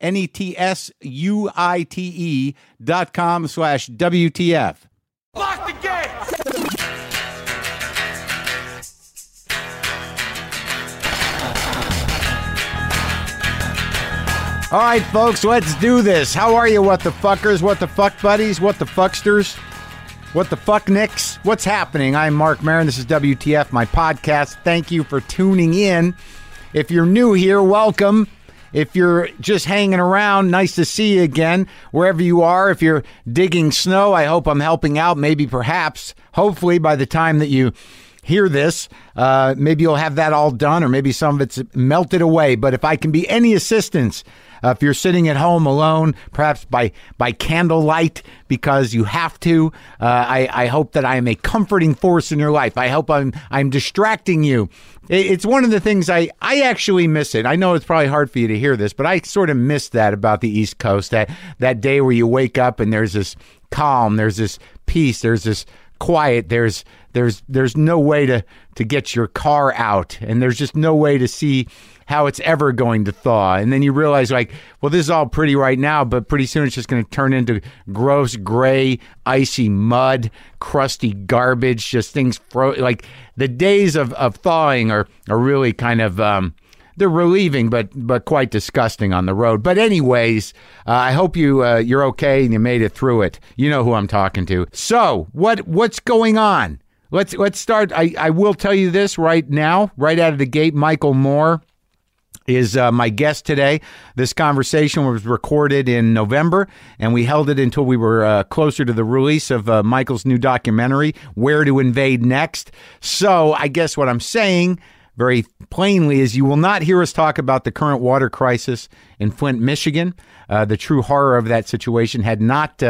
N E T S U I T E dot com slash WTF. Lock the gate! All right, folks, let's do this. How are you, what the fuckers, what the fuck buddies, what the fucksters, what the fuck nicks? What's happening? I'm Marc Maron. This is WTF, my podcast. Thank you for tuning in. If you're new here, welcome. If you're just hanging around, nice to see you again, wherever you are. If you're digging snow, I hope I'm helping out. Maybe, perhaps, hopefully, by the time that you hear this, uh, maybe you'll have that all done, or maybe some of it's melted away. But if I can be any assistance, uh, if you're sitting at home alone, perhaps by by candlelight because you have to, uh, I, I hope that I am a comforting force in your life. I hope I'm I'm distracting you. It- It's one of the things I I actually miss it. I know it's probably hard for you to hear this, but I sort of miss that about the East Coast. That that day where you wake up and there's this calm, there's this peace, there's this quiet there's there's there's no way to to get your car out and there's just no way to see how it's ever going to thaw and then you realize like well this is all pretty right now but pretty soon it's just going to turn into gross gray icy mud crusty garbage just things fro- like the days of of thawing are are really kind of um they're relieving, but but quite disgusting on the road. But anyways, uh, I hope you uh, you're okay and you made it through it. You know who I'm talking to. So what what's going on? Let's let's start. I, I will tell you this right now, right out of the gate. Michael Moore is uh, my guest today. This conversation was recorded in November, and we held it until we were uh, closer to the release of uh, Michael's new documentary, Where to Invade Next. So I guess what I'm saying very plainly is you will not hear us talk about the current water crisis in Flint, Michigan. Uh, the true horror of that situation had not.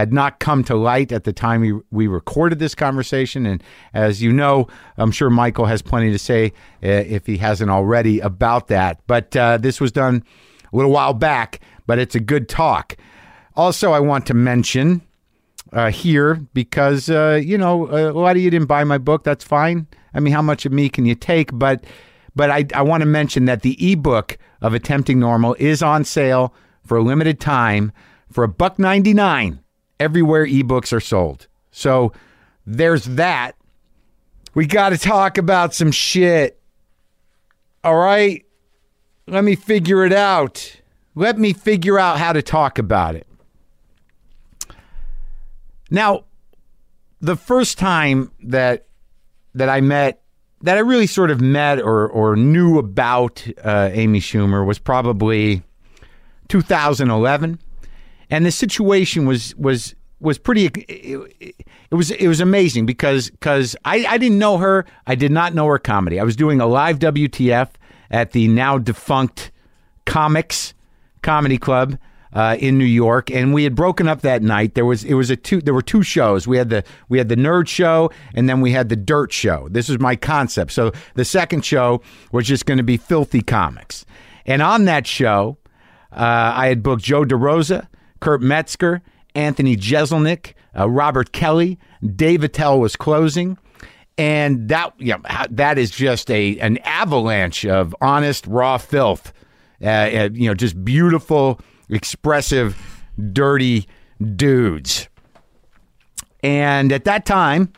Had not come to light at the time we, we recorded this conversation. And as you know, I'm sure Michael has plenty to say, uh, if he hasn't already, about that. But uh, this was done a little while back, but it's a good talk. Also, I want to mention uh, here because, uh, you know, a lot of you didn't buy my book. That's fine. I mean, how much of me can you take? But but I, I want to mention that the ebook of Attempting Normal is on sale for a limited time for a buck 99 everywhere ebooks are sold. So there's that. We got to talk about some shit. All right? Let me figure it out. Let me figure out how to talk about it. Now, the first time that that I met that I really sort of met or or knew about uh, Amy Schumer was probably 2011 and the situation was was was pretty it, it was it was amazing because because I, I didn't know her. I did not know her comedy. I was doing a live WTF at the now defunct Comix Comedy Club uh, in New York. And we had broken up that night. There was it was a two there were two shows. We had the we had the nerd show and then we had the dirt show. This was my concept. So the second show was just going to be filthy comics. And on that show uh, I had booked Joe DeRosa Kurt Metzger, Anthony Jeselnik, uh, Robert Kelly, Dave Attell was closing. And that you know, that is just a an avalanche of honest raw filth, uh, uh, you know, just beautiful, expressive, dirty dudes. And at that time,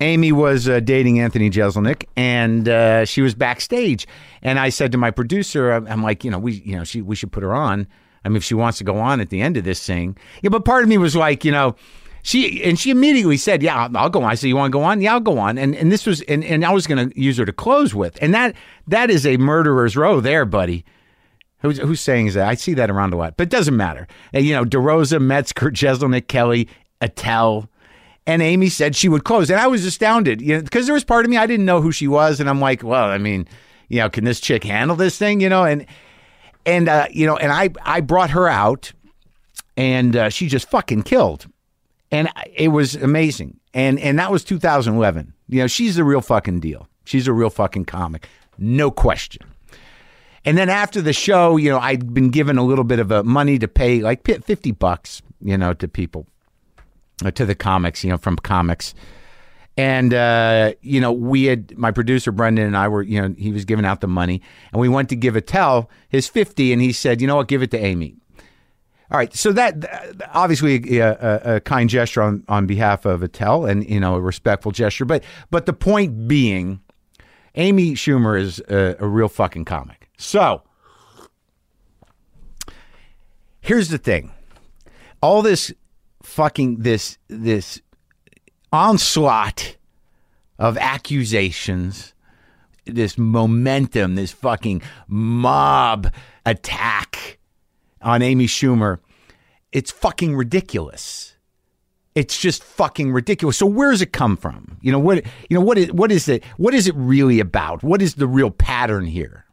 Amy was uh, dating Anthony Jeselnik, and uh, she was backstage. And I said to my producer, I'm, I'm like, you know, we, you know, she, we should put her on. I mean, if she wants to go on at the end of this thing, yeah. But part of me was like, you know, she and she immediately said, "Yeah, I'll, I'll go on." I said, "You want to go on? Yeah, I'll go on." And and this was and, and I was going to use her to close with, and that that is a murderer's row there, buddy. Who's who's saying is that? I see that around a lot, but it doesn't matter. And, you know, DeRosa, Metzger, Jeselnik, Kelly, Attell, and Amy said she would close, and I was astounded, you know, because there was part of me I didn't know who she was, and I'm like, well, I mean, you know, can this chick handle this thing, you know, and and uh, you know, and I I brought her out, and uh, she just fucking killed and it was amazing. And and that was 2011. You know, she's the real fucking deal. She's a real fucking comic, no question. And then after the show, you know, I'd been given a little bit of a money to pay, like 50 bucks, you know, to people, uh, to the comics, you know, from comics. And, uh, you know, we had, my producer Brendan and I were, you know, he was giving out the money. And we went to give Attell his 50, and he said, you know what, give it to Amy. All right, so that obviously a, a, a, kind gesture on, on behalf of Attell, and you know a respectful gesture. But but the point being, Amy Schumer is a, a real fucking comic. So here's the thing: all this fucking this this onslaught of accusations, this momentum, this fucking mob attack on Amy Schumer, it's fucking ridiculous. It's just fucking ridiculous. So where does it come from? You know what? You know what is what is it? What is it really about? What is the real pattern here?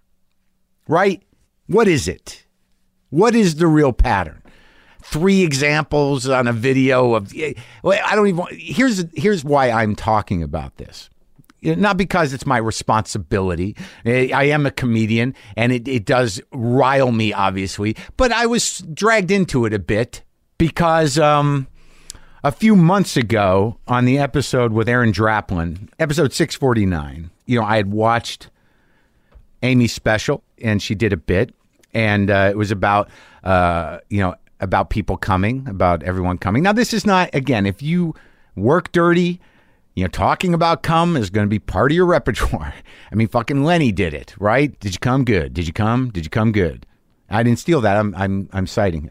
Right? What is it? What is the real pattern? Three examples on a video of. I don't even. Here's here's why I'm talking about this not because it's my responsibility. I am a comedian and it, it does rile me, obviously, but I was dragged into it a bit because um, a few months ago on the episode with Aaron Draplin, episode 649, you know, I had watched Amy's special and she did a bit and uh, it was about, uh, you know, about people coming, about everyone coming. Now, this is not, again, if you work dirty, you know, talking about come is going to be part of your repertoire. I mean, fucking Lenny did it, right? Did you come good? Did you come? Did you come good? I didn't steal that. I'm I'm I'm citing.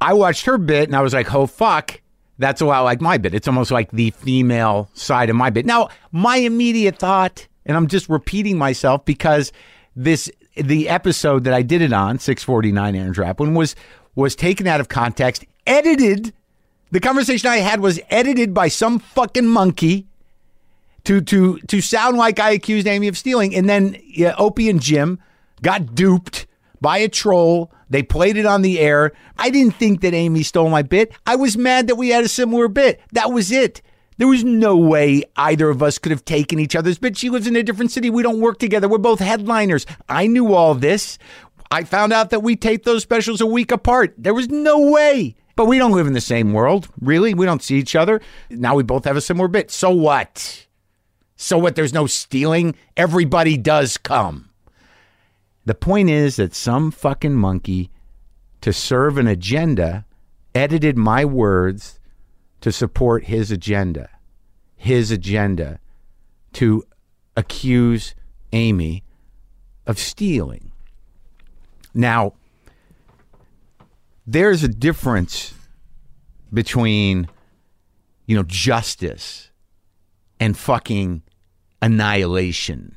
I watched her bit and I was like, oh fuck. That's a lot like my bit. It's almost like the female side of my bit. Now, my immediate thought, and I'm just repeating myself because this the episode that I did it on, 649 Aaron Draplin, was was taken out of context, edited. The conversation I had was edited by some fucking monkey to to to sound like I accused Amy of stealing, and then yeah, Opie and Jim got duped by a troll. They played it on the air. I didn't think that Amy stole my bit. I was mad that we had a similar bit. That was it. There was no way either of us could have taken each other's bit. She lives in a different city. We don't work together. We're both headliners. I knew all this. I found out that we taped those specials a week apart. There was no way. But we don't live in the same world, really. We don't see each other. Now we both have a similar bit. So what? So what? There's no stealing. Everybody does come. The point is that some fucking monkey to serve an agenda edited my words to support his agenda. His agenda to accuse Amy of stealing. Now, there's a difference between, you know, justice and fucking annihilation,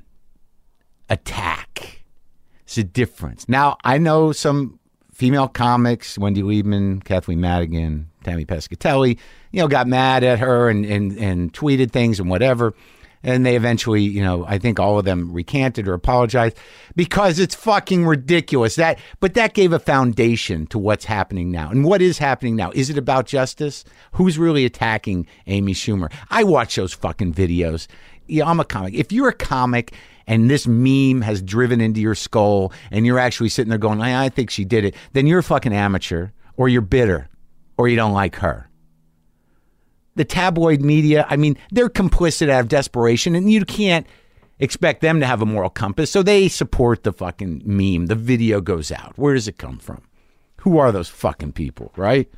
attack. It's a difference. Now, I know some female comics, Wendy Liebman, Kathleen Madigan, Tammy Pescatelli, you know, got mad at her and, and, and tweeted things and whatever. And they eventually, you know, I think all of them recanted or apologized because it's fucking ridiculous. That, but that gave a foundation to what's happening now. And what is happening now? Is it about justice? Who's really attacking Amy Schumer? I watch those fucking videos yeah, I'm a comic. If you're a comic and this meme has driven into your skull and you're actually sitting there going, I, I think she did it, then you're a fucking amateur or you're bitter or you don't like her. The tabloid media, I mean, they're complicit out of desperation and you can't expect them to have a moral compass. So they support the fucking meme. The video goes out. Where does it come from? Who are those fucking people, right?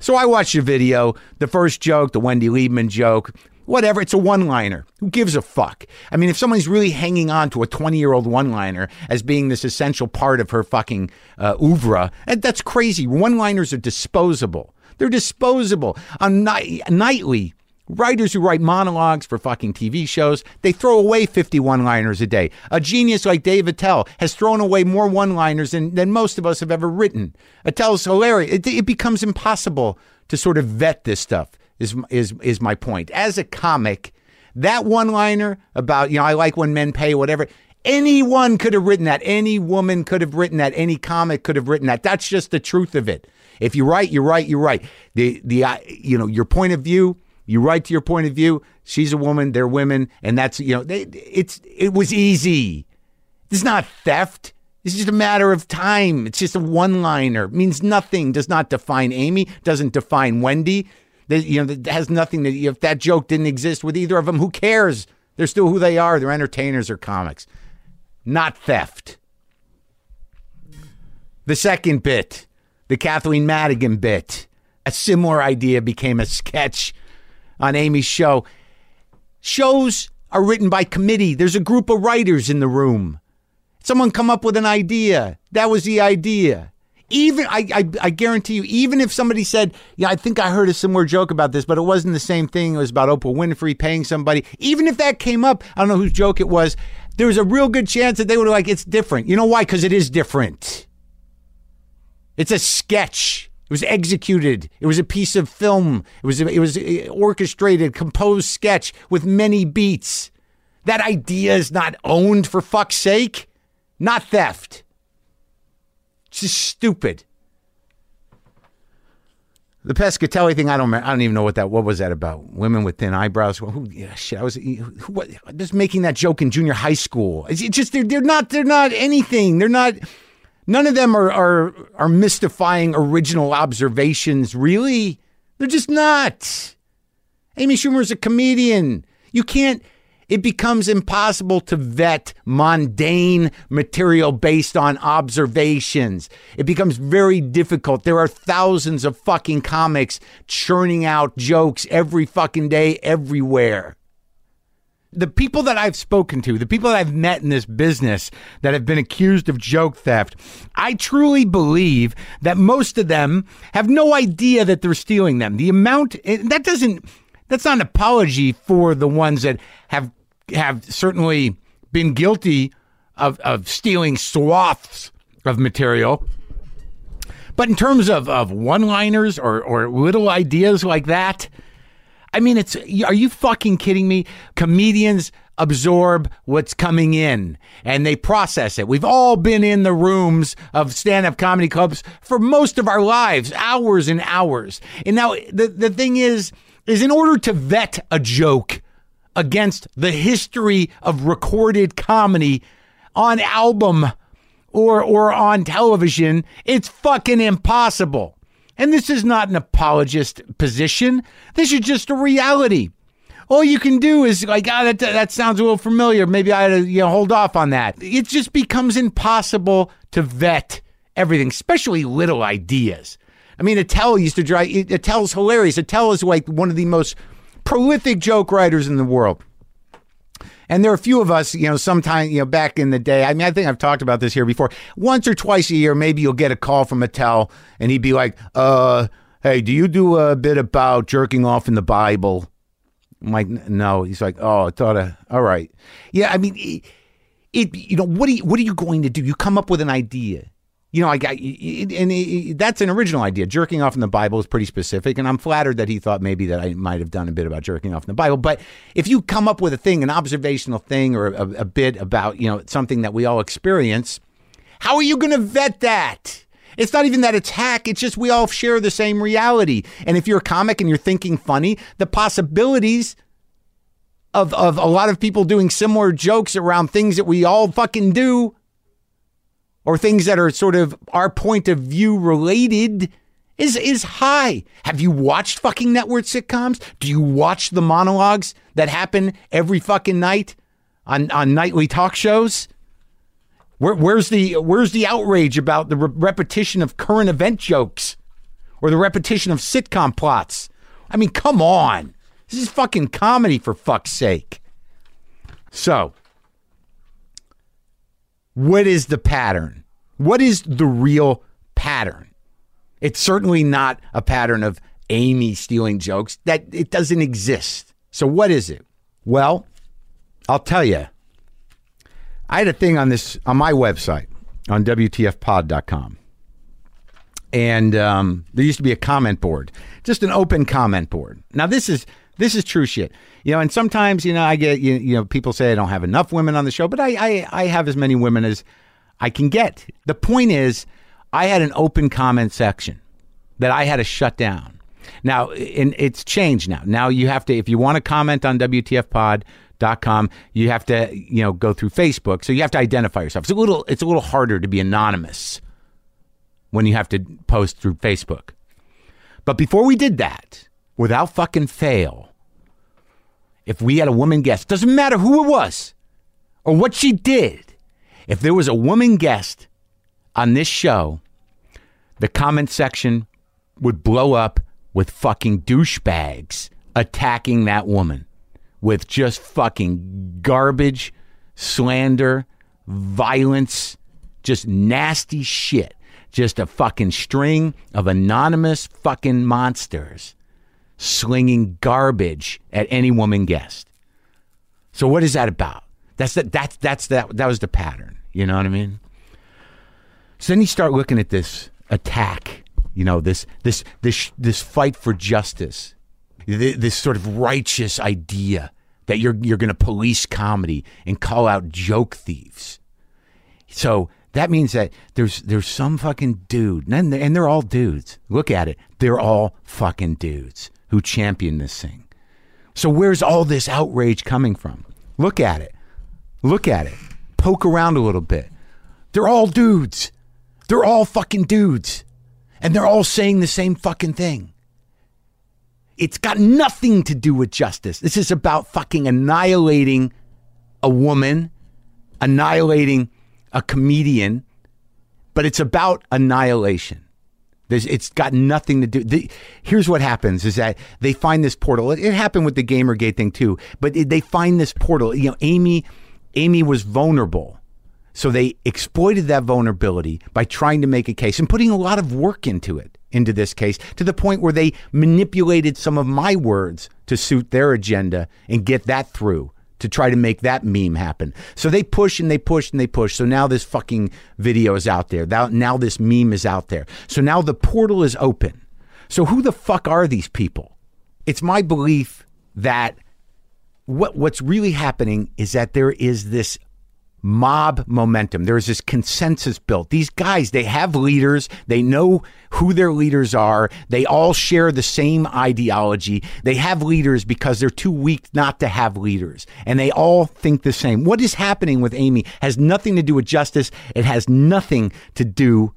So I watched the video, the first joke, the Wendy Liebman joke, whatever. It's a one liner. Who gives a fuck? I mean, if someone's really hanging on to a 20 year old one liner as being this essential part of her fucking uh, oeuvre, that's crazy. One liners are disposable. They're disposable. On night, nightly, Writers who write monologues for fucking TV shows, they throw away 50 one liners a day. A genius like Dave Attell has thrown away more one liners than, than most of us have ever written. Attell's hilarious. It, it becomes impossible to sort of vet this stuff, is, is, is my point. As a comic, that one liner about, you know, I like when men pay, whatever, anyone could have written that. Any woman could have written that. Any comic could have written that. That's just the truth of it. If you write, you're right, you're right. The, the, uh, you know, your point of view, you write to your point of view. She's a woman. They're women, and that's you know, they, it's it was easy. It's not theft. It's just a matter of time. It's just a one-liner. Means nothing. Does not define Amy. Doesn't define Wendy. They, you know, that has nothing that if that joke didn't exist with either of them, who cares? They're still who they are. They're entertainers or comics, not theft. The second bit, the Kathleen Madigan bit, a similar idea became a sketch on Amy's show. Shows are written by committee. There's a group of writers in the room. Someone come up with an idea. That was the idea. Even I, I, I guarantee you, even if somebody said, "Yeah, I think I heard a similar joke about this, but it wasn't the same thing. It was about Oprah Winfrey paying somebody." Even if that came up, I don't know whose joke it was. There was a real good chance that they would like, "It's different." You know why? Because it is different. It's a sketch. It was executed. It was a piece of film. It was it was orchestrated, composed sketch with many beats. That idea is not owned for fuck's sake. Not theft. It's just stupid. The Pescatelli thing, I don't, I don't even know what that, what was that about? Women with thin eyebrows. Well, who, yeah, shit, I was who, what, just making that joke in junior high school. It's just they're, they're not, they're not anything. They're not. None of them are, are, are mystifying original observations, really. They're just not. Amy Schumer is a comedian. You can't, it becomes impossible to vet mundane material based on observations. It becomes very difficult. There are thousands of fucking comics churning out jokes every fucking day, everywhere the people that I've spoken to, the people that I've met in this business that have been accused of joke theft, I truly believe that most of them have no idea that they're stealing them. The amount that doesn't that's not an apology for the ones that have have certainly been guilty of, of stealing swaths of material. But in terms of, of one liners or, or little ideas like that, I mean, it's are you fucking kidding me? Comedians absorb what's coming in and they process it. We've all been in the rooms of stand-up comedy clubs for most of our lives, hours and hours. And now the the thing is is in order to vet a joke against the history of recorded comedy on album or or on television, it's fucking impossible. And this is not an apologist position. This is just a reality. All you can do is like, ah, that, that sounds a little familiar. Maybe I ought to you know, hold off on that. It just becomes impossible to vet everything, especially little ideas. I mean, Attell used to drive, Attell's hilarious. Attell is like one of the most prolific joke writers in the world. And there are a few of us, you know, sometime, you know, back in the day. I mean, I think I've talked about this here before. Once or twice a year, maybe you'll get a call from Attell and he'd be like, uh, hey, do you do a bit about jerking off in the Bible? I'm like, no. He's like, oh, I thought, all right. Yeah, I mean, it, it, you know, what are you, what are you going to do? You come up with an idea you know, I got, and that's an original idea. Jerking off in the Bible is pretty specific, and I'm flattered that he thought maybe that I might have done a bit about jerking off in the Bible. But if you come up with a thing, an observational thing, or a, a bit about, you know, something that we all experience, how are you going to vet that? It's not even that it's hack. It's just we all share the same reality. And if you're a comic and you're thinking funny, the possibilities of, of a lot of people doing similar jokes around things that we all fucking do or things that are sort of our point of view related is is high. Have you watched fucking network sitcoms? Do you watch the monologues that happen every fucking night on on nightly talk shows? Where, where's the where's the outrage about the re- repetition of current event jokes or the repetition of sitcom plots? I mean, come on. This is fucking comedy for fuck's sake. So, what is the pattern? What is the real pattern? It's certainly not a pattern of Amy stealing jokes. That it doesn't exist. So what is it? Well, I'll tell you. I had a thing on this on my website on WTFpod.com. And um, there used to be a comment board, just an open comment board. Now this is this is true shit, you know. And sometimes, you know, I get you, you know people say I don't have enough women on the show, but I, I I have as many women as I can get. The point is, I had an open comment section that I had to shut down. Now, and it's changed now. Now you have to, if you want to comment on WTFpod.com, you have to, you know, go through Facebook. So you have to identify yourself. It's a little, it's a little harder to be anonymous when you have to post through Facebook. But before we did that, without fucking fail, if we had a woman guest, doesn't matter who it was or what she did, if there was a woman guest on this show, the comment section would blow up with fucking douchebags attacking that woman with just fucking garbage, slander, violence, just nasty shit. Just a fucking string of anonymous fucking monsters slinging garbage at any woman guest. So what is that about? That's that that's that's that that was the pattern. You know what I mean? So then you start looking at this attack, you know, this this this this fight for justice, this sort of righteous idea that you're you're going to police comedy and call out joke thieves. So that means that there's there's some fucking dude, and they're all dudes. Look at it, they're all fucking dudes who championed this thing. So where's all this outrage coming from? Look at it, look at it, poke around a little bit. They're all dudes. They're all fucking dudes. And they're all saying the same fucking thing. It's got nothing to do with justice. This is about fucking annihilating a woman, annihilating a comedian, but it's about annihilation. There's, it's got nothing to do. The, here's what happens: is that they find this portal. It, it happened with the GamerGate thing too, but it, they find this portal. You know, Amy, Amy was vulnerable so they exploited that vulnerability by trying to make a case and putting a lot of work into it, into this case, to the point where they manipulated some of my words to suit their agenda and get that through to try to make that meme happen. So they push and they push and they push. So now this fucking video is out there. Now, this meme is out there. So now the portal is open. So who the fuck are these people? It's my belief that what what's really happening is that there is this mob momentum. There's this consensus built. These guys, they have leaders. They know who their leaders are. They all share the same ideology. They have leaders because they're too weak not to have leaders. And they all think the same. What is happening with Amy has nothing to do with justice. It has nothing to do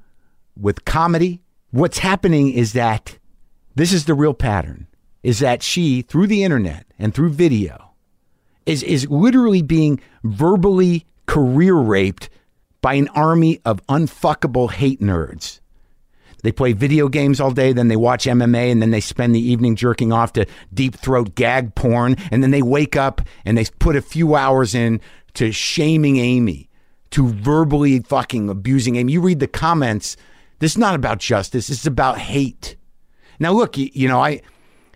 with comedy. What's happening is that this is the real pattern is that she, through the internet and through video, is, is literally being verbally career raped by an army of unfuckable hate nerds. They play video games all day, then they watch MMA, and then they spend the evening jerking off to deep throat gag porn, and then they wake up and they put a few hours in to shaming Amy, to verbally fucking abusing Amy. You read the comments. This is not about justice. This is about hate. Now, look, you, you know, I,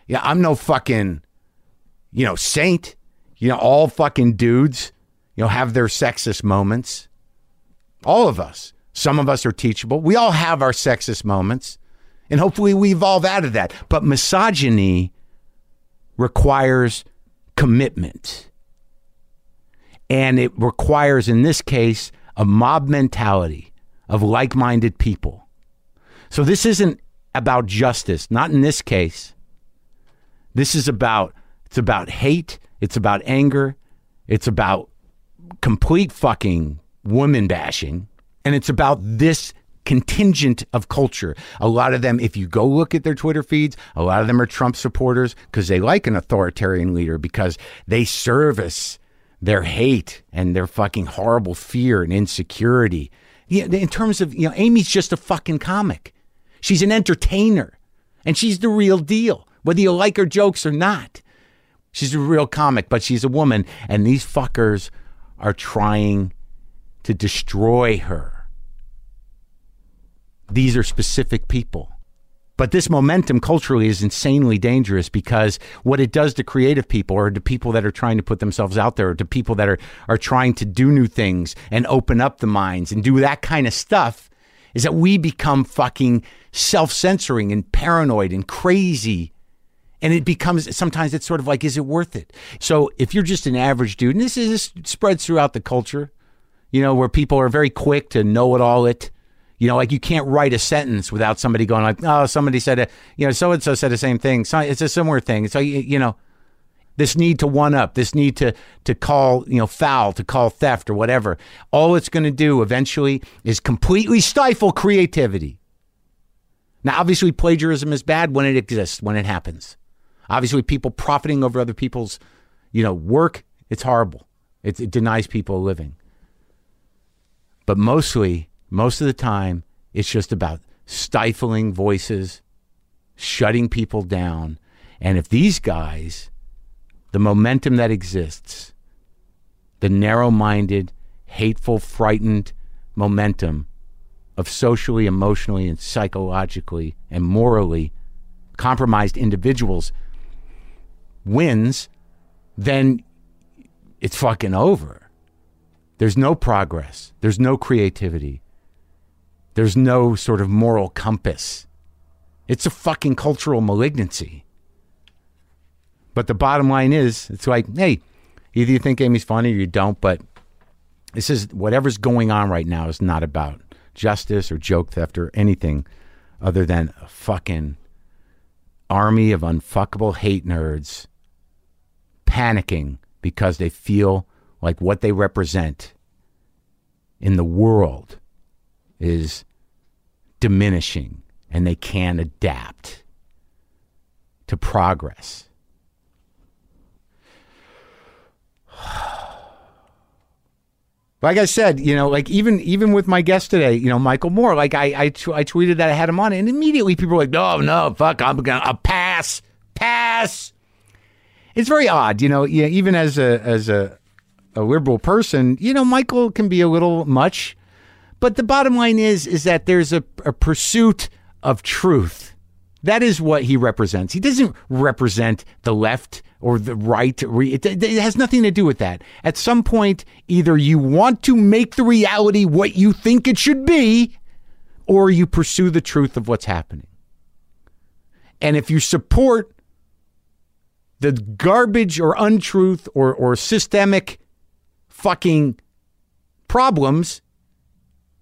yeah, I'm no fucking, you know, saint. You know, all fucking dudes you know, have their sexist moments. All of us. Some of us are teachable. We all have our sexist moments. And hopefully we evolve out of that. But misogyny requires commitment. And it requires, in this case, a mob mentality of like minded people. So this isn't about justice, not in this case. This is about it's about hate, it's about anger, it's about complete fucking woman bashing. And it's about this contingent of culture. A lot of them, if you go look at their Twitter feeds, a lot of them are Trump supporters because they like an authoritarian leader because they service their hate and their fucking horrible fear and insecurity. in terms of, you know, Amy's just a fucking comic. She's an entertainer and she's the real deal, whether you like her jokes or not. She's a real comic, but she's a woman. And these fuckers are trying to destroy her. These are specific people. But this momentum culturally is insanely dangerous because what it does to creative people or to people that are trying to put themselves out there or to people that are, are trying to do new things and open up the minds and do that kind of stuff is that we become fucking self censoring and paranoid and crazy. And it becomes sometimes it's sort of like, is it worth it? So if you're just an average dude, and this is this spreads throughout the culture, you know, where people are very quick to know it all it. You know, like you can't write a sentence without somebody going like, "Oh, somebody said it." You know, so and so said the same thing. So it's a similar thing. So you know, this need to one up, this need to to call you know foul, to call theft or whatever. All it's going to do eventually is completely stifle creativity. Now, obviously, plagiarism is bad when it exists, when it happens. Obviously, people profiting over other people's you know work, it's horrible. It, it denies people a living. But mostly, most of the time, it's just about stifling voices, shutting people down. And if these guys, the momentum that exists, the narrow minded, hateful, frightened momentum of socially, emotionally, and psychologically and morally compromised individuals wins, then it's fucking over. There's no progress. There's no creativity. There's no sort of moral compass. It's a fucking cultural malignancy. But the bottom line is, it's like, hey, either you think Amy's funny or you don't, but this is whatever's going on right now is not about justice or joke theft or anything other than a fucking army of unfuckable hate nerds panicking because they feel like what they represent in the world is diminishing and they can't adapt to progress. Like I said, you know, like even even with my guest today, you know, Michael Moore, like I tweeted that I had him on, and immediately people were like, "No, no, fuck, I'm gonna I'll pass, pass." It's very odd, you know. Yeah, even as a as a a liberal person, you know, Michael can be a little much. But the bottom line is, is that there's a, a pursuit of truth. That is what he represents. He doesn't represent the left or the right. It, it has nothing to do with that. At some point, either you want to make the reality what you think it should be, or you pursue the truth of what's happening. And if you support the garbage or untruth or, or systemic fucking problems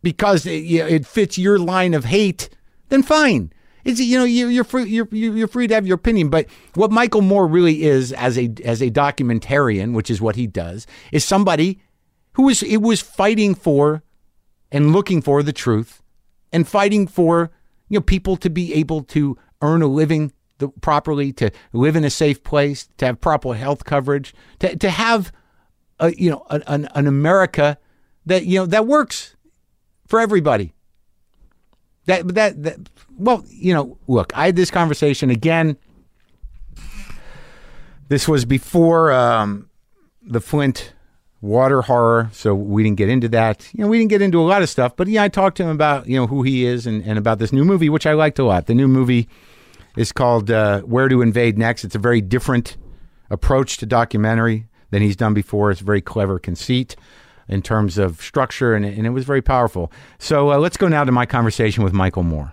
because it, it fits your line of hate, then fine. It's you know you're free you're you're free to have your opinion, but what Michael Moore really is as a as a documentarian, which is what he does, is somebody who was it was fighting for and looking for the truth and fighting for you know people to be able to earn a living the, properly, to live in a safe place, to have proper health coverage, to to have a, you know, an, an America that, you know, that works for everybody. That, that, that, well, you know, look, I had this conversation again. This was before um, the Flint water horror, so we didn't get into that. You know, we didn't get into a lot of stuff, but yeah, I talked to him about you know who he is and, and about this new movie, which I liked a lot. The new movie is called uh, Where to Invade Next. It's a very different approach to documentary than he's done before. It's very clever conceit in terms of structure, and, and it was very powerful. So uh, let's go now to my conversation with Michael Moore.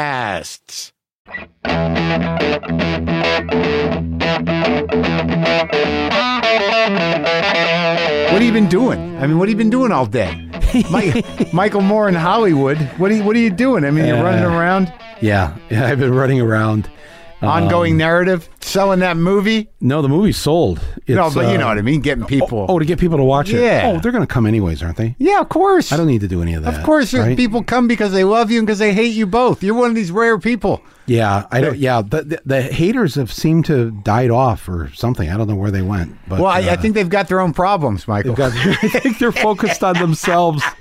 podcasts. What have you been doing? I mean, what have you been doing all day? Mi- Michael Moore in Hollywood. What are you, what are you doing? I mean, you're Uh, running around. Yeah, yeah, I've been running around. Ongoing narrative, selling that movie. No, the movie's sold. It's, no, but you uh, know what I mean. Getting people. Oh, to get people to watch it. Yeah. Oh, they're going to come anyways, aren't they? yeah, of course. I don't need to do any of that. Of course, right? people come because they love you and because they hate you both. You're one of these rare people. Yeah, I don't. Yeah, the, the, the haters have seemed to have died off or something. I don't know where they went. But Well, I, I uh, think they've got their own problems, Michael. got- I think they're focused on themselves.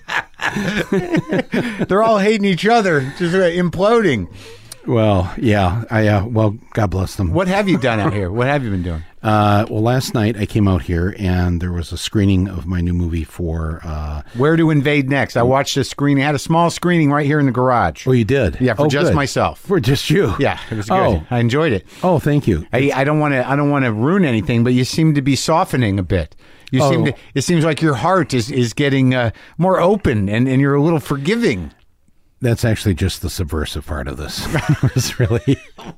They're all hating each other, just uh, imploding. Well, yeah, I uh, well, God bless them. What have you done out here? What have you been doing? Uh, well, last night I came out here and there was a screening of my new movie for. Uh, Where to invade next? I watched a screening. I had a small screening right here in the garage. oh, you did? Yeah, for Oh, just good. myself. For just you? Yeah, it was good. Oh, I enjoyed it. oh, thank you. I, I don't want to. I don't want to ruin anything, but you seem to be softening a bit. You seem Oh. to. It seems like your heart is is getting uh, more open, and, and you're a little forgiving. That's actually just the subversive part of this. it's really,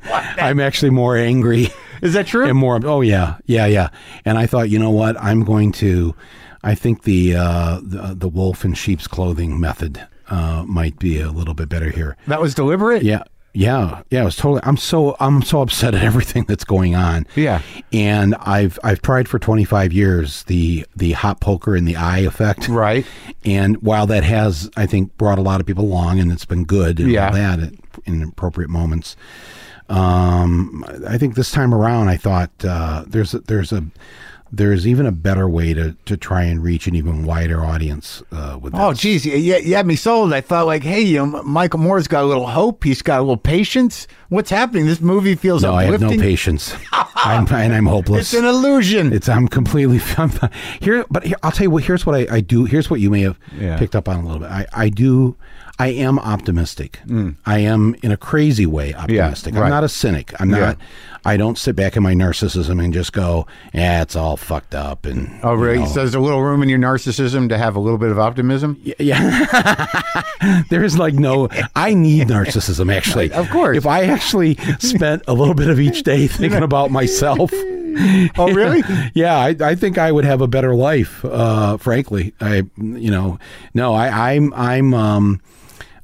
I'm actually more angry Is that true? and more. Oh yeah, yeah, yeah. And I thought, you know what? I'm going to. I think the uh, the, the wolf in sheep's clothing method uh, might be a little bit better here. that was deliberate. Yeah, yeah, yeah. It was totally. I'm so I'm so upset at everything that's going on. Yeah. and I've I've tried for 25 years the the hot poker in the eye effect. Right. And while that has, I think, brought a lot of people along, and it's been good, and Yeah. all that at, in appropriate moments. Um, I think this time around, I thought uh, there's a, there's a there's even a better way to to try and reach an even wider audience uh, with this. Oh, geez, you, you had me sold. I thought like, hey, you know, Michael Moore's got a little hope. He's got a little patience. What's happening? This movie feels no, I have no patience. I'm and I'm hopeless. It's an illusion. It's I'm completely I'm, here, but here, I'll tell you what. Here's what I, I do. Here's what you may have Yeah. picked up on a little bit. I, I do. I am optimistic. Mm. I am in a crazy way optimistic. right. I'm not a cynic. I'm Yeah. not. I don't sit back in my narcissism and just go, "Yeah, it's all fucked up." And oh, really? you know, So there's a little room in your narcissism to have a little bit of optimism. yeah. There's like no. I need narcissism. Actually, Of course. If I actually spent a little bit of each day thinking about myself. Oh, really? yeah, I, I think I would have a better life. Uh, frankly, I, you know, no, I, I'm, I'm, um,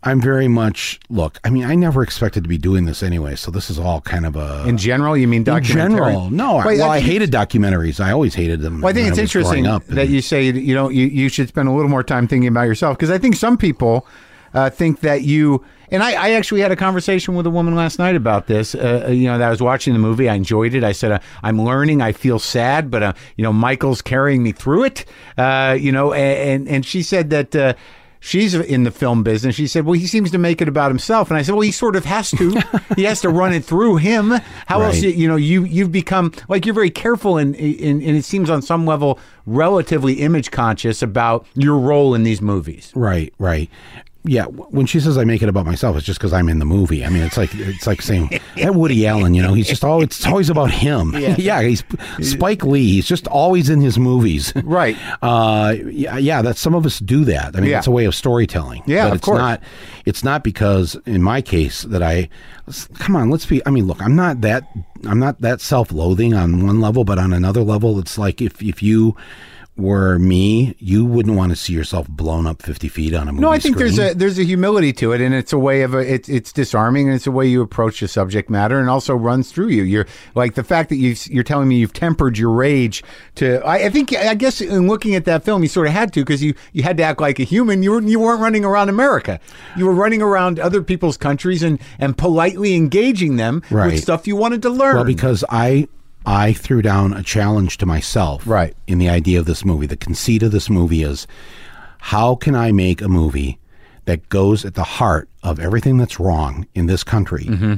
I'm very much. Look, I mean, I never expected to be doing this anyway, so this is all kind of a. In general, you mean documentary? in general, no. I, Wait, well, I hated documentaries. I always hated them. Well, I think it's growing interesting that and- you say you know you, you should spend a little more time thinking about yourself because I think some people uh, think that you and I, I actually had a conversation with a woman last night about this. Uh, you know, that I was watching the movie, I enjoyed it. I said uh, I'm learning. I feel sad, but uh, you know, Michael's carrying me through it. Uh, you know, and and she said that. She's in the film business. She said, "Well, he seems to make it about himself." And I said, "Well, he sort of has to. he has to run it through him. How else? Right. You, you know, you you've become like you're very careful and and, and it seems on some level relatively image conscious about your role in these movies. Right, right. Yeah, when she says I make it about myself, it's just because I'm in the movie. I mean, it's like it's like saying that Woody Allen. You know, he's just always it's always about him. Yeah, he's Spike Lee. He's just always in his movies. Right. Uh, yeah, yeah. That some of us do that. I mean, Yeah. it's a way of storytelling. Yeah, but of it's course. not. It's not because in my case that I. Come on, let's be. I mean, look, I'm not that. I'm not that self-loathing on one level, but on another level, it's like if if you were me, you wouldn't want to see yourself blown up 50 feet on a movie No, I think screen. there's a there's a humility to it, and it's a way of a, it, it's disarming, and it's a way you approach the subject matter, and also runs through you. You're like the fact that you you're telling me you've tempered your rage to. I, I think I guess in looking at that film, you sort of had to because you you had to act like a human. You were you weren't running around America. You were running around other people's countries and and politely engaging them with stuff you wanted to learn. Well, because I I threw down a challenge to myself. Right. In the idea of this movie, the conceit of this movie is, how can I make a movie that goes at the heart of everything that's wrong in this country, Mm-hmm.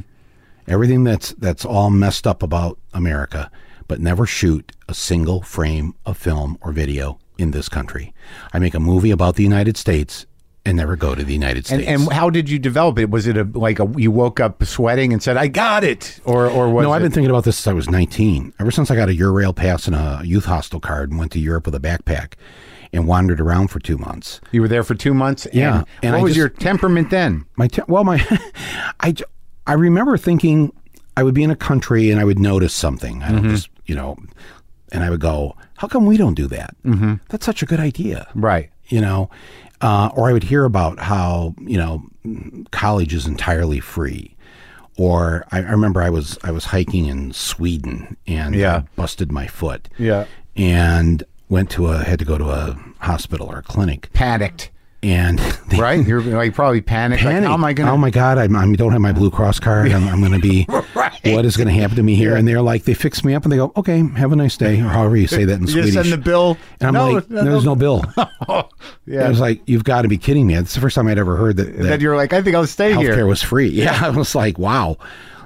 everything that's that's all messed up about America, but never shoot a single frame of film or video in this country. I make a movie about the United States and never go to the United States. and how did you develop it? Was it a like a you woke up sweating and said, "I got it," or or was no, I've it- been thinking about this since I was 19. Ever since I got a Eurail pass and a youth hostel card and went to Europe with a backpack and wandered around for two months. You were there for two months. Yeah, And, and what I was just- your temperament then? My te- well, my I I remember thinking I would be in a country and I would notice something. I don't just, you know, and I would go, how come we don't do that? Mm-hmm. That's such a good idea. Right. You know, uh, or I would hear about how, you know, college is entirely free. Or I, I remember I was I was hiking in Sweden and Yeah. Busted my foot Yeah. and went to a had to go to a hospital or a clinic Panicked. And they Right? You're like probably panicked. Like, panicked. how am I to? Oh my god! I'm, I don't have my Blue Cross card. I'm, I'm going to be. Right. What is going to happen to me here? And they're like, they fix me up and they go, okay, have a nice day, or however you say that in you Swedish. send the bill. and I'm no, like, there's no bill. Oh, yeah. I was like, you've got to be kidding me! It's the first time I'd ever heard that, then that you're like, I think I'll stay here. healthcare here. was free. Yeah, I was like, wow.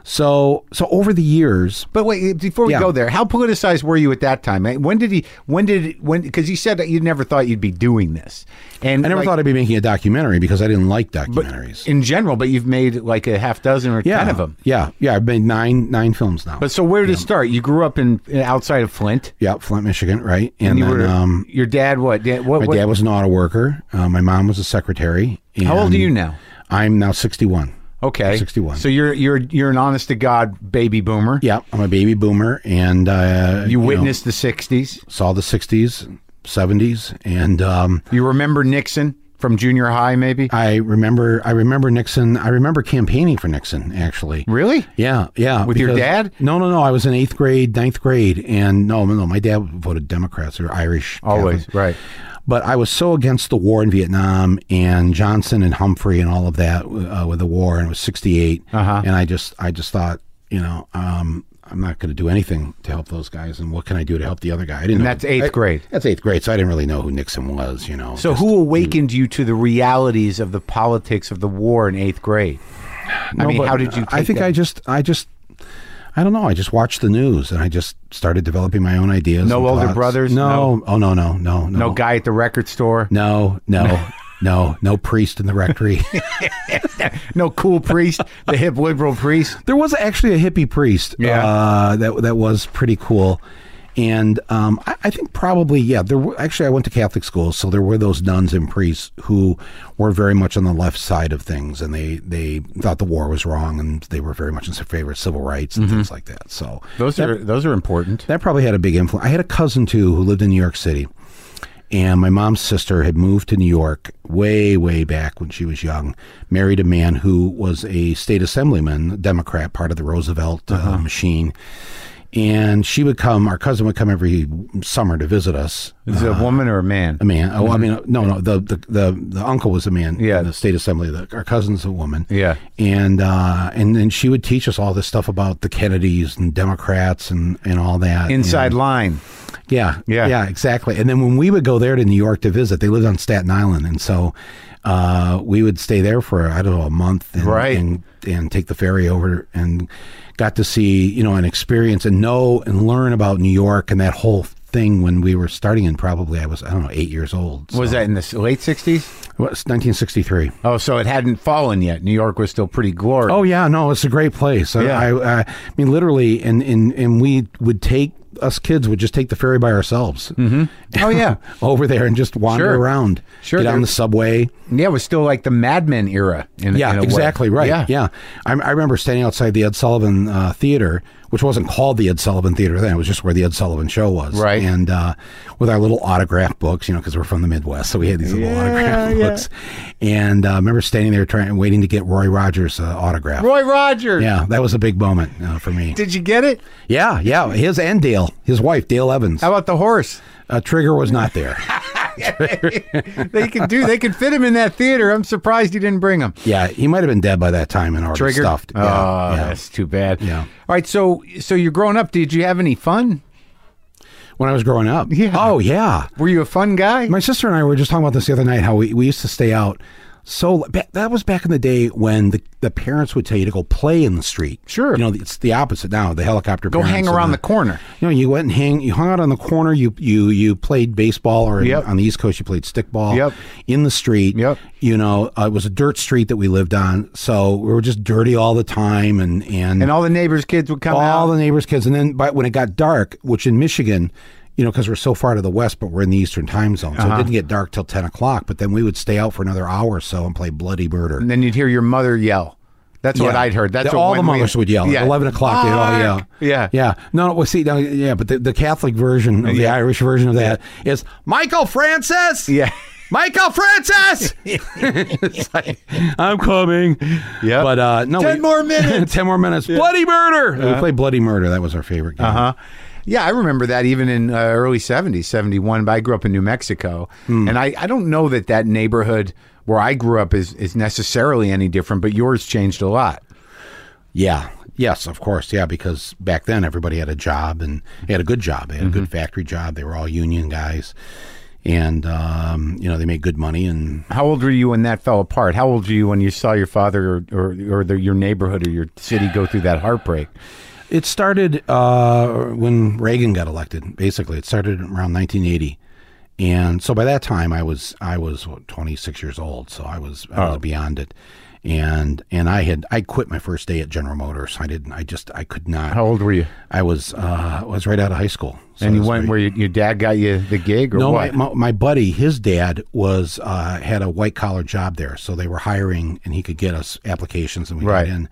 So, so over the years, But wait, before we Yeah. go there, how politicized were you at that time? Eh, When did he? When did when? Because you said that you never thought you'd be doing this, and I never like, thought I'd be making a documentary because I didn't like documentaries. in general. But you've made like a half dozen or yeah, ten of them. yeah, yeah. I've made nine nine films now. But so where did it start? You grew up in outside of Flint, yeah, Flint, Michigan, right? And, and you then, were um, your dad. What? Dad, what, My what dad was an auto worker. Uh, my mom was a secretary. how old are you now? I'm now 61. Okay, 61. So you're you're you're an honest to god baby boomer. Yeah, I'm a baby boomer, and uh, You know, witnessed the '60s. saw the 60s, 70s, and um, You remember Nixon from junior high, maybe? I remember I remember Nixon. I remember campaigning for Nixon actually. Really? Yeah, yeah. With your dad? No, no, no. I was in eighth grade, ninth grade, and no, no. My dad voted Democrats or Irish. Always Catholic. right. But I was so against the war in Vietnam and Johnson and Humphrey and all of that uh, with the war, and it was '68. Uh-huh. And I just, I just thought, you know, um, I'm not going to do anything to help those guys, and what can I do to help the other guy? I didn't. And know- that's eighth I- grade. That's eighth grade, so I didn't really know who Nixon was. You know. So Just- who awakened you to the realities of the politics of the war in eighth grade? I No, mean, how did you? I think that? I just, I just. I don't know. I just watched the news and I just started developing my own ideas. No older thoughts. brothers? No. Oh no no no no. no guy at the record store, No no no no priest in the rectory. no cool priest, the hip liberal priest. There was actually a hippie priest. Yeah. Uh, that that was pretty cool. And um, I, I think probably yeah. There were actually I went to Catholic school, so there were those nuns and priests who were very much on the left side of things, and they they thought the war was wrong, and they were very much in favor of civil rights and things like that. So Mm-hmm. Those that- are those are important. that probably had a big influence. I had a cousin too who lived in New York City, and my mom's sister had moved to New York way, way back when she was young. Married a man who was a state assemblyman, Democrat, part of the Roosevelt uh, machine. And she would come. Our cousin would come every summer to visit us. Is it a woman or a man? A man. Oh, I mean, no, no. The, the the the uncle was a man. Yeah. in the state assembly. The, our cousin's a woman. Yeah. And uh, and then she would teach us all this stuff about the Kennedys and Democrats and and all that. Inside And- line. yeah, Yeah. yeah, exactly. And then when we would go there to New York to visit, they lived on Staten Island, and so uh, we would stay there for I don't know a month, and, Right. and and take the ferry over, and got to see you know and experience and know and learn about New York and that whole thing when we were starting. And probably I was I don't know eight years old. Was that in the late '60s? It was 1963? Oh, so it hadn't fallen yet. New York was still pretty glorious. Oh yeah, no, it's a great place. I- Yeah. I, I, I mean, literally, and, and and we would take us kids would just take the ferry by ourselves oh yeah, over there and just wander Sure. around. Sure, get on the subway. yeah. It was still like the Mad Men era. In, Yeah, in a way. exactly right. Yeah. Yeah, I, I remember standing outside the Ed Sullivan uh, Theater, which wasn't called the Ed Sullivan Theater then; it was just where the Ed Sullivan Show was. Right. and uh, with our little autograph books, you know, because we're from the Midwest, so we had these little Yeah, autograph yeah. books. And uh, I remember standing there trying, waiting to get Roy Rogers' uh, autograph. Roy Rogers. Yeah, that was a big moment uh, for me. Did you get it? Yeah, yeah, his and Dale, his wife, Dale Evans. How about the horse? Uh, Trigger was not there. they could do. They could fit him in that theater. I'm surprised you didn't bring him. yeah, he might have been dead by that time and already Trigger. stuffed. Oh, Yeah, yeah. that's too bad. Yeah. All right. So, so you're growing up. Did you have any fun? When I was growing up. Yeah. Oh, yeah. Were you a fun guy? My sister and I were just talking about this the other night. How we, we used to stay out. So that was back in the day when the, the parents would tell you to go play in the street. Sure. You know, it's the opposite now. The helicopter. Go hang around the corner. You know, you went and hang. You hung out on the corner. You you you played baseball, or in- on the East Coast, you played stickball. Yep. In the street. Yep. You know, uh, it was a dirt street that we lived on, so we were just dirty all the time, and and, And all the neighbors' kids would come all out. the neighbors' kids. And then, but when it got dark, which in Michigan, you know, because we're so far to the west, but we're in the Eastern time zone, Uh-huh. so it didn't get dark till ten o'clock. But then we would stay out for another hour or so and play bloody murder. and then you'd hear your mother yell, That's what I'd heard. That's The- what all the we- mothers would yell. Yeah. At Eleven o'clock, they'd all yell. Yeah. yeah. No, no. Well, see, no, yeah, but the, the Catholic version of the Yeah. Irish version of that is Michael Francis. Yeah. Michael Francis. like I'm coming. Yeah. But uh, no, 10 we- more minutes. ten more minutes. Bloody murder. We played Bloody Murder. That was our favorite game. Uh huh. Yeah, I remember that even in uh, early 70s, 71. But I grew up in New Mexico. Hmm. And I, I don't know that that neighborhood where I grew up is, is necessarily any different, but yours changed a lot. Yeah. Yes, of course. Yeah, because back then everybody had a job and they had a good job. They had a good factory job. They were all union guys, and um, you know they made good money. And How old were you when that fell apart? How old were you when you saw your father or, or, or the, your neighborhood or your city go through that heartbreak? It started uh, when Reagan got elected. Basically, it started around 1980. And so by that time, I was I was what, 26 years old, so I was I was beyond it, and and I had I quit my first day at General Motors. I didn't. I just I could not. How old were you? I was uh, I was right out of high school. So and you went very- where you, your dad got you the gig or No, my, my, my buddy, his dad was uh, had a white collar job there, so they were hiring, and he could get us applications, and we Right. got in,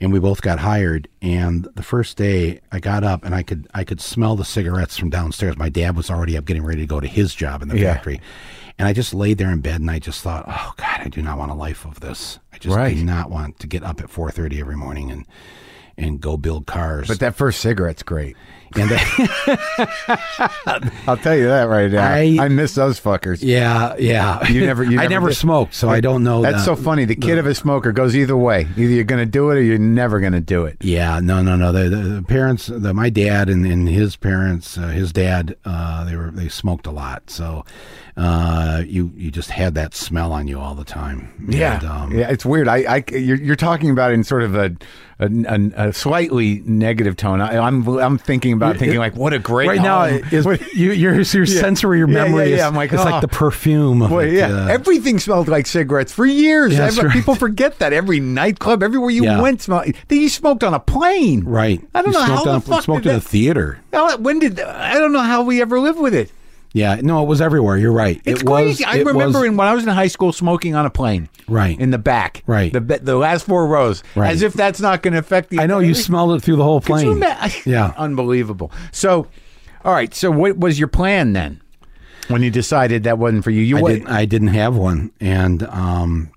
and we both got hired. And the first day, I got up, and I could I could smell the cigarettes from downstairs. My dad was already up, getting ready to go to his job in the Yeah. factory, and I just laid there in bed, and I just thought, oh God, I do not want a life of this. I just Right. do not want to get up at four thirty every morning and and go build cars. but that first cigarette's great. And that, I'll tell you that right now. I- I, miss those fuckers. yeah, yeah. You never- you I never never did. smoked, so I don't know. That's the- so funny. The kid of a smoker goes either way. Either you're going to do it or you're never going to do it. Yeah, no, no, no. The, the, the parents, the, my dad and, and his parents, uh, his dad, uh, they were they smoked a lot, so uh, you you just had that smell on you all the time. And, um, yeah, it's weird. I, I you're, you're talking about it in sort of a a, a, a slightly negative tone. I, I'm I'm thinking about thinking like, what a great Right now, is you, your your sensory, your Yeah, memory yeah, yeah. is I'm like, it's oh. like the perfume. It, yeah, everything smelled like cigarettes for years. Right. People forget that every nightclub, everywhere you went, smelled. They you smoked on a plane, right. I don't You know how the on- fuck smoked in the theater. When did I don't know how we ever lived with it. Yeah, no, it was everywhere. You're right. It's it was. crazy. I it remember was- in, when I was in high school smoking on a plane. Right. In the back. Right. The the last four rows. Right. As if that's not going to affect the. I know you smelled it through the whole plane. Yeah. Unbelievable. So, all right. So, what was your plan then? When you decided that wasn't for you, you I didn't, I didn't have one, and um,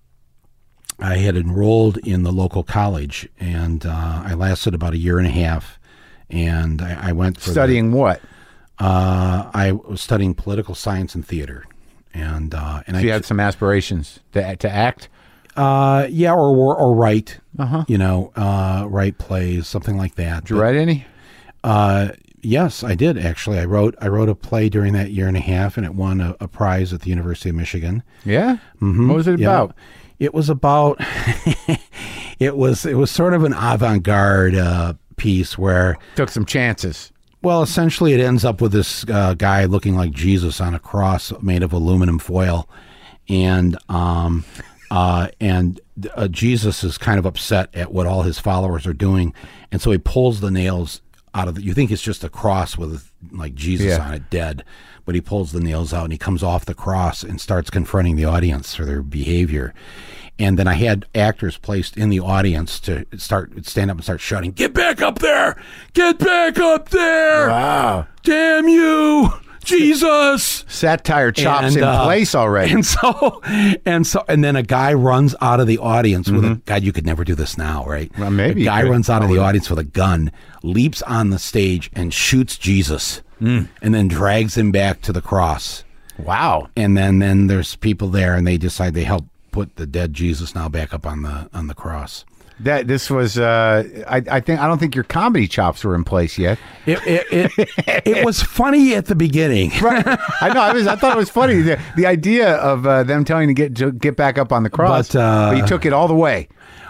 I had enrolled in the local college, and uh, I lasted about a year and a half. And I, I went for the- studying what? Uh, I was studying political science and theater, and uh, and So I you had some aspirations to to act. uh, yeah, or or, or write, uh-huh. you know, uh, write plays, something like that. Did you write any? Uh, yes, I did actually. I wrote I wrote a play during that year and a half, and it won a, a prize at the University of Michigan. Yeah. Mm-hmm. What was it Yeah. about? It was about. it was it was sort of an avant garde uh, piece where, Took some chances. Well, essentially it ends up with this uh, guy looking like Jesus on a cross made of aluminum foil, and um, uh, and uh, Jesus is kind of upset at what all his followers are doing, and so he pulls the nails out of the. You think it's just a cross with like Jesus Yeah. on it, dead, but he pulls the nails out and he comes off the cross and starts confronting the audience for their behavior. And then I had actors placed in the audience to start stand up and start shouting, "Get back up there! Get back up there! Wow. Damn you, Jesus!" Satire chops And, in uh, place already. And so, and so, and then a guy runs out of the audience with a God. You could never do this now, right? Mm-hmm. Well, maybe a guy runs out of the audience with a gun, leaps on the stage, and shoots Jesus, Mm. and then drags him back to the cross. wow. And then, then there's people there, and they decide they help put the dead Jesus now back up on the on the cross. That this was. Uh, I, I think. I don't think your comedy chops were in place yet. It it, it, it was funny at the beginning. Right. I know. I was. I thought it was funny. The, the idea of uh, them telling you to get to get back up on the cross, But, uh, but you took it all the way.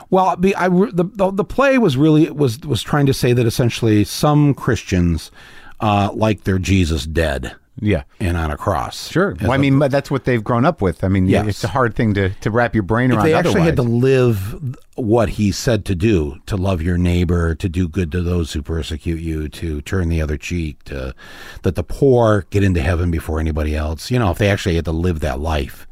Well, be, I, the, the the play was really was was trying to say that essentially some Christians uh, like their Jesus dead Yeah. and on a cross. Sure. Well, I mean, that's what they've grown up with. I mean, Yes. it's a hard thing to, to wrap your brain if around. they actually had to live what he said to do, to love your neighbor, to do good to those who persecute you, to turn the other cheek, to that the poor get into heaven before anybody else. You know, if they actually had to live that life.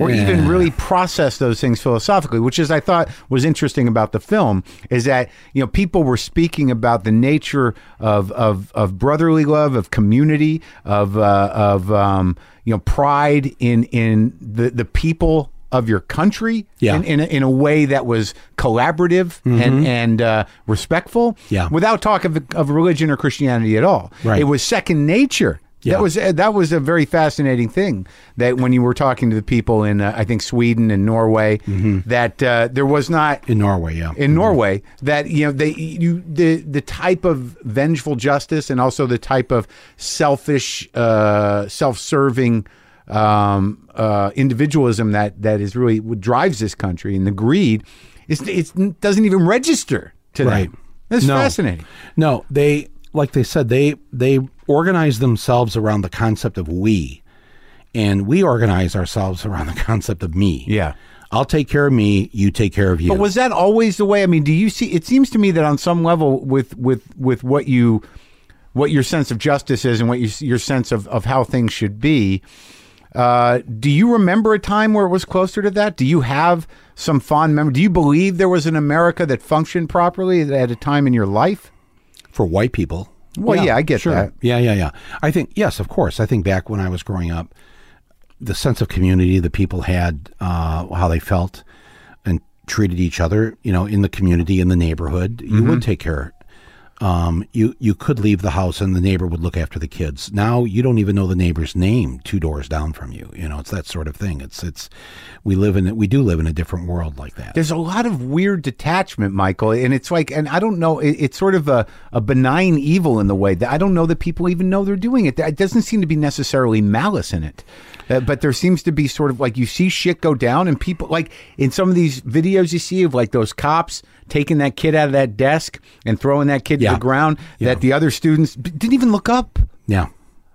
Or even really process those things philosophically, which is I thought was interesting about the film is that you know people were speaking about the nature of of, of brotherly love, of community, of uh, of um, you know pride in in the the people of your country Yeah. in, in, a, in a way that was collaborative and, and uh, respectful Mm-hmm. Yeah. without talk of, of religion or Christianity at all. Right. It was second nature. Yeah. That was uh, that was a very fascinating thing that when you were talking to the people in uh, I think Sweden and Norway Mm-hmm. that uh, there was not in Norway, yeah. in Norway that you know they you the the type of vengeful justice and also the type of selfish uh, self-serving um, uh, individualism that that is really what drives this country and the greed is it doesn't even register to Right. them. That's No. fascinating. No, they like they said they they organize themselves around the concept of we, and we organize ourselves around the concept of me. Yeah. I'll take care of me. You take care of you. But was that always the way? I mean, do you see? It seems to me that on some level, with with with what you, what your sense of justice is, and what you, your sense of of how things should be. Uh, do you remember a time where it was closer to that? Do you have some fond memory? Do you believe there was an America that functioned properly at a time in your life? For white people? Well, yeah, I get sure. that. Yeah, yeah, yeah. I think yes, of course. I think back when I was growing up, the sense of community the people had, uh, how they felt and treated each other, you know, in the community, in the neighborhood, you Mm-hmm. would take care. Um, you you could leave the house and the neighbor would look after the kids. Now you don't even know the neighbor's name two doors down from you. You know, it's that sort of thing. It's it's we live in we do live in a different world like that. There's a lot of weird detachment, Michael, and it's like, and I don't know, it, it's sort of a, a benign evil in the way that I don't know that people even know they're doing it. It doesn't seem to be necessarily malice in it, uh, but there seems to be sort of like you see shit go down, and people like in some of these videos you see of like those cops taking that kid out of that desk and throwing that kid Yeah. to the ground Yeah. that the other students didn't even look up. Yeah,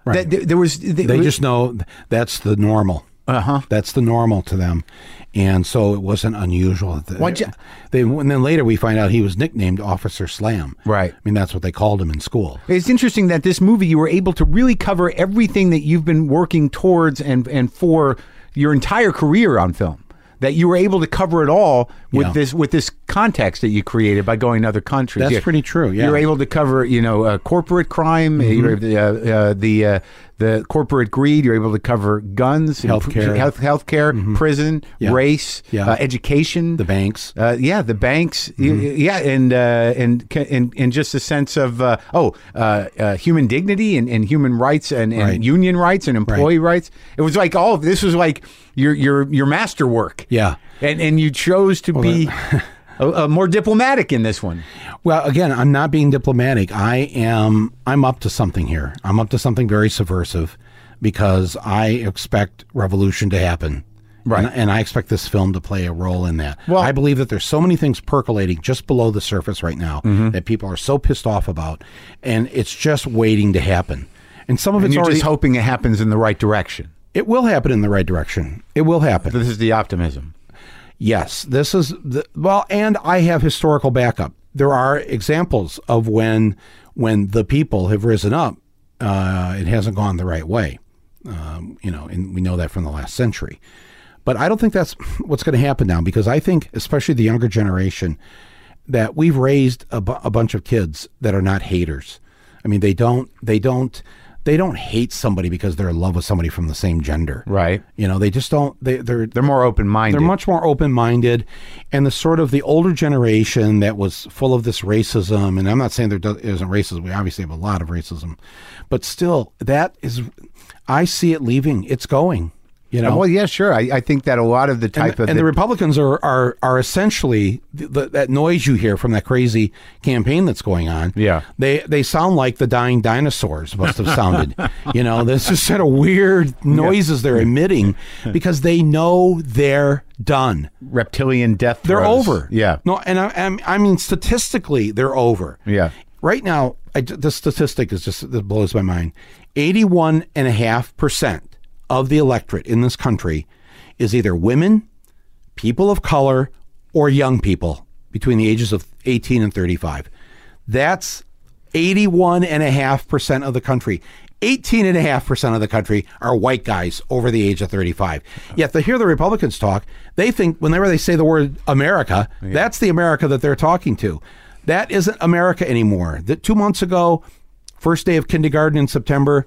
right. That there, there was they just know that's the normal. Uh huh. That's the normal to them, and so it wasn't unusual. Why'd you- They, and then later we find out he was nicknamed Officer Slam. Right. I mean, that's what they called him in school. It's interesting that this movie you were able to really cover everything that you've been working towards and and for your entire career on film. That you were able to cover it all with Yeah. this with this context that you created by going to other countries. That's pretty true, yeah. Mm-hmm. you were able to cover you know uh, corporate crime, were, uh, uh, the uh, the corporate greed. You're able to cover guns, Healthcare. health healthcare, prison, Yeah. race, Yeah. uh, education, The banks. uh, yeah, the banks. Mm-hmm. Yeah, and uh, and and and just a sense of uh, oh, uh, uh, human dignity and, and human rights and, and Right. union rights and employee rights. It was like all of this was like your your your masterwork. Yeah. and and you chose to be a, a more diplomatic in this one. Well, again, I'm not being diplomatic. I am. I'm up to something here. I'm up to something very subversive because I expect revolution to happen. Right. And, and I expect this film to play a role in that. Well- I believe that there's so many things percolating just below the surface right now Mm-hmm. that people are so pissed off about, and it's just waiting to happen. And some of And it's you're already. just hoping it happens in the right direction. it will happen in the right direction. It will happen. This is the optimism. Yes, this is the, well, and I have historical backup. There are examples of when when the people have risen up, uh, it hasn't gone the right way. Um, you know, and we know that from the last century. But I don't think that's what's going to happen now because I think, especially the younger generation, that we've raised a, bu- a bunch of kids that are not haters. I mean, they don't they don't they don't hate somebody because they're in love with somebody from the same gender. Right. You know, they just don't. They they're They're more open minded. they're much more open minded, and the sort of the older generation that was full of this racism. And I'm not saying there does, isn't racism. We obviously have a lot of racism, but still, that is, I see it leaving. It's going. You know, uh, Well, yeah, sure. I, I think that a lot of the and, type of and the, Republicans are are are essentially th th that noise you hear from that crazy campaign that's going on. Yeah. they they sound like the dying dinosaurs must have sounded. you know, this is sort of weird noises they're emitting because they know they're done. reptilian death. They're throes. over. Yeah. No, and I, I mean statistically, they're over. Yeah. Right now, I, the statistic is just that blows my mind. Eighty-one and a half percent of the electorate in this country is either women, people of color, or young people between the ages of 18 and 35. That's 81.5% of the country. 18.5% of the country are white guys over the age of 35. Yet to hear the Republicans talk, they think whenever they say the word America, that's the America that they're talking to. That isn't America anymore. That two months ago, first day of kindergarten in September,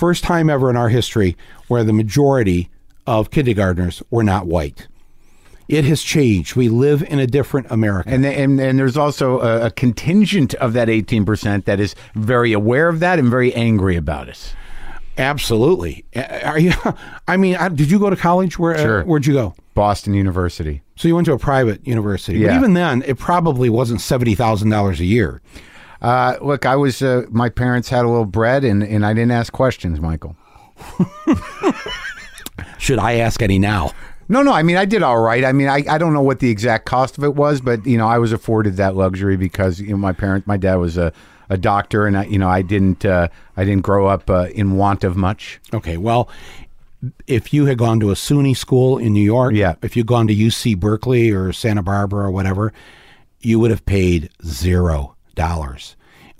first time ever in our history where the majority of kindergartners were not white. It has changed. We live in a different America. And, and and there's also a, a contingent of that 18% that is very aware of that and very angry about it. Absolutely. Uh, Are you? I mean, did you go to college? Where? uh, Sure. where'd you go? Boston University. So you went to a private university. But Yeah. even then, it probably wasn't seventy thousand dollars a year. Uh, look, I was uh, my parents had a little bread and, and I didn't ask questions, Michael. Should I ask any now? No, no. I mean, I did all right. I mean, I, I don't know what the exact cost of it was, but you know, I was afforded that luxury because you know my parent, my dad was a, a doctor, and I, you know, I didn't uh, I didn't grow up uh, in want of much. Okay. Well, if you had gone to a SUNY school in New York, Yeah. If you'd gone to UC Berkeley or Santa Barbara or whatever, you would have paid zero dollars.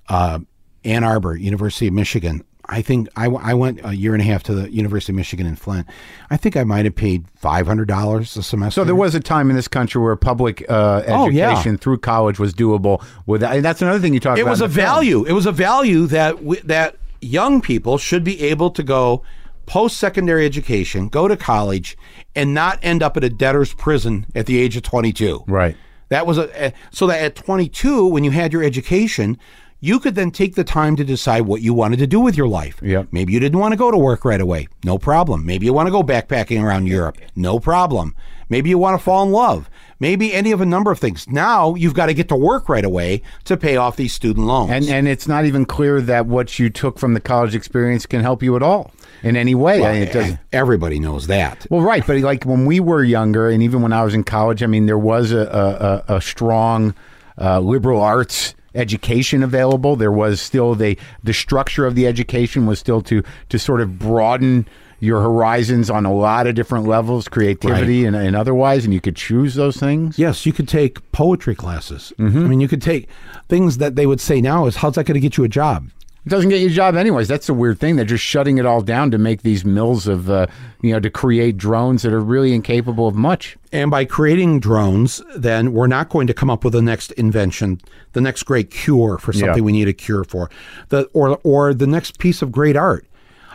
Uh, Ann Arbor, University of Michigan. I think I, I went a year and a half to the University of Michigan in Flint. I think I might have paid five hundred dollars a semester. So there was a time in this country where public uh, Oh, yeah. education through college was doable. With and that's another thing you talk it about. It was a the film. value. It was a value that w- that young people should be able to go post secondary education, go to college, and not end up at a debtor's prison at the age of twenty two. Right. That was a so that at twenty two, when you had your education. You could then take the time to decide what you wanted to do with your life. Yep. Maybe you didn't want to go to work right away. No problem. Maybe you want to go backpacking around Europe. No problem. Maybe you want to fall in love. Maybe any of a number of things. Now you've got to get to work right away to pay off these student loans. And and it's not even clear that what you took from the college experience can help you at all in any way. I mean, it doesn't. Everybody knows that. Well, right, but like when we were younger, and even when I was in college, I mean, there was a a, a, a strong uh, liberal arts education available. There was still the the structure of the education was still to to sort of broaden your horizons on a lot of different levels, creativity and, and otherwise, and you could choose those things. Yes, you could take poetry classes. Mm-hmm. I mean, you could take things that they would say now is how's that going to get you a job? It doesn't get you a job anyways. That's the weird thing. They're just shutting it all down to make these mills of, uh, you know, to create drones that are really incapable of much. And by creating drones, then we're not going to come up with the next invention, the next great cure for something Yeah. we need a cure for, the or or the next piece of great art.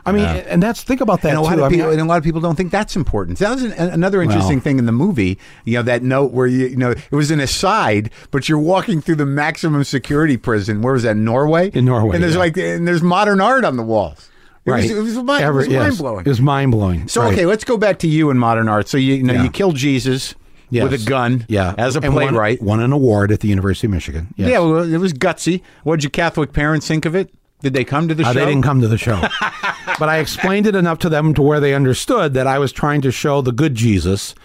I mean, and that's think about that And a lot too. of I mean, people, and a lot of people don't think that's important. That was an, another interesting thing in the movie. You know that note where you, you know it was an aside, but you're walking through the maximum security prison. Where was that? Norway. In Norway, And there's yeah. like and there's modern art on the walls. It right? Was, it was, mind, Ever- it was yes. mind blowing. It was mind blowing. So okay, let's go back to you in modern art. So you, you know Yeah. you killed Jesus with a gun. yeah, as a and won- playwright. won, an award at the University of Michigan. Yes. Yeah, well, it was gutsy. What did your Catholic parents think of it? Did they come to the Uh, show? they didn't come to the show. but I explained it enough to them to where they understood that I was trying to show the good Jesus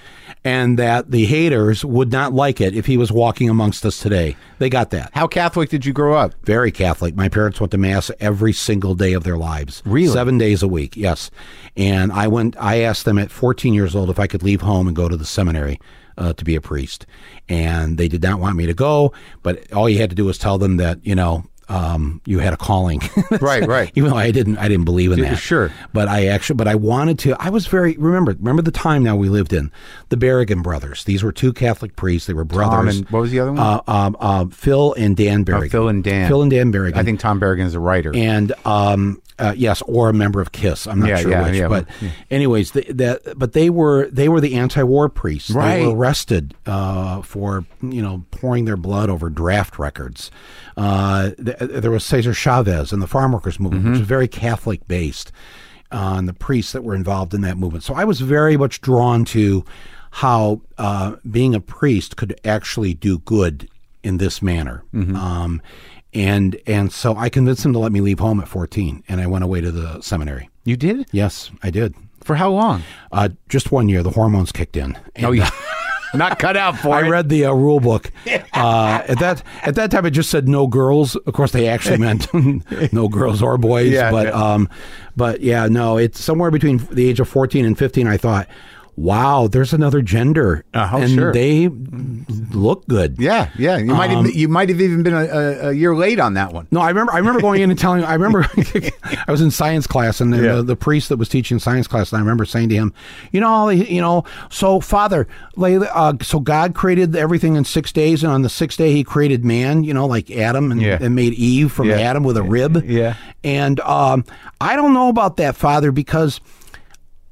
and that the haters would not like it if he was walking amongst us today. They got that. How Catholic did you grow up? Very Catholic. My parents went to mass every single day of their lives. Really? Seven days a week, yes. And I went I asked them at 14 years old if I could leave home and go to the seminary. Uh, to be a priest, and they did not want me to go. But all you had to do was tell them that you know um, you had a calling. Right, right. Even though I didn't, I didn't believe in that. sure. But I actually, but I wanted to. I was very remember. Remember the time now we lived in the Berrigan brothers. These were two Catholic priests. They were brothers. and what was the other one? Uh, um, uh, Phil and Dan Berrigan. Oh, Phil and Dan. Phil and Dan Berrigan. I think Tom Berrigan is a writer. And um, uh, yes, or a member of Kiss. I'm not Yeah, sure yeah, which. yeah. But anyways, the, the, but they were they were the anti-war priests. Right. They were arrested uh, for you know pouring their blood over draft records. Uh, th- there was Cesar Chavez and the farm workers movement, Mm-hmm. which was very Catholic based, uh, and the priests that were involved in that movement. So I was very much drawn to how uh, being a priest could actually do good in this manner. Mm-hmm. Um, and and so I convinced him to let me leave home at 14, and I went away to the seminary. you did Yes, I did. for how long? Uh, just one year, the hormones kicked in. And, Oh, yeah. Not cut out for I it. read the uh, rule book. Uh, at that at that time, it just said no girls. Of course, they actually meant no girls or boys. Yeah, but yeah. um, but yeah, no. It's somewhere between the age of fourteen and fifteen. I thought, wow, there's another gender, Uh-huh, and sure. they look good. Yeah, yeah. You might Um, have, you might have even been a, a, a year late on that one. No, I remember. I remember going in and telling. I remember I was in science class, and the, Yeah. the, the priest that was teaching science class, and I remember saying to him, "You know, you know, so Father, uh, so God created everything in six days, and on the sixth day He created man. You know, like Adam, and, Yeah. and made Eve from Yeah. Adam with a rib. Yeah. and um, I don't know about that, Father, because."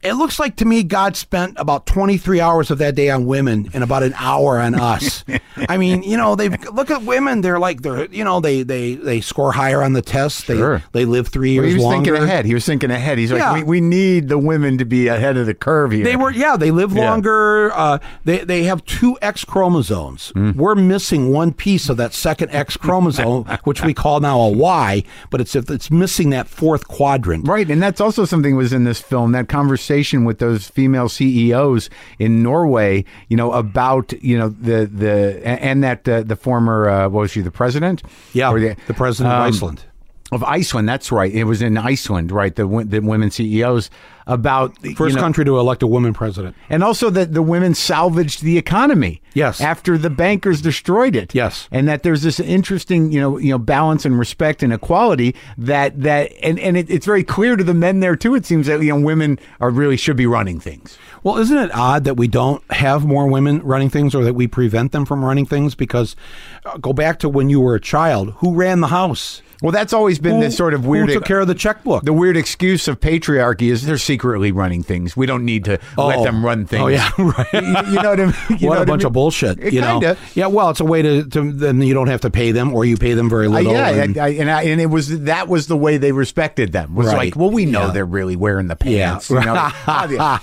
It looks like to me God spent about 23 hours of that day on women and about an hour on us. I mean, you know, they look at women, they're like they're you know, they they they score higher on the test. Sure. They they live 3 years he was longer. thinking ahead. He was thinking ahead. He's like, we, we need the women to be ahead of the curve here. They were yeah, they live Yeah. longer. Uh, they they have two X chromosomes. Hmm. We're missing one piece of that second X chromosome, which we call now a Y, but it's it's missing that fourth quadrant. Right, and that's also something was in this film. That conversation with those female CEOs in Norway, you know, about you know the the and that uh, the former uh, what was she the president? Yeah, Or the, president of um, Iceland. Of Iceland. That's right. It was in Iceland, right? The the women CEOs about you First know, country to elect a woman president. and also that the women salvaged the economy. Yes. After the bankers destroyed it. Yes. And that there's this interesting, you know, you know, balance and respect and equality that that and and it, it's very clear to the men there too. It seems that you know women are really should be running things. Well, isn't it odd that we don't have more women running things or that we prevent them from running things? Because uh, go back to when you were a child, who ran the house? Well, that's always been Who, this sort of weird. Who took care of the checkbook? the weird excuse of patriarchy is they're secretly running things. We don't need to let Oh. them run things. Oh, yeah, right. you, you know what I mean? You what know a bunch I mean? of bullshit, It you know. kinda. Yeah, well, it's a way to, to then you don't have to pay them, or you pay them very Uh, little. yeah, and- I, and I, and it was that was the way they respected them. Was Right. like, well, we know Yeah. they're really wearing the Yeah. pants. You know?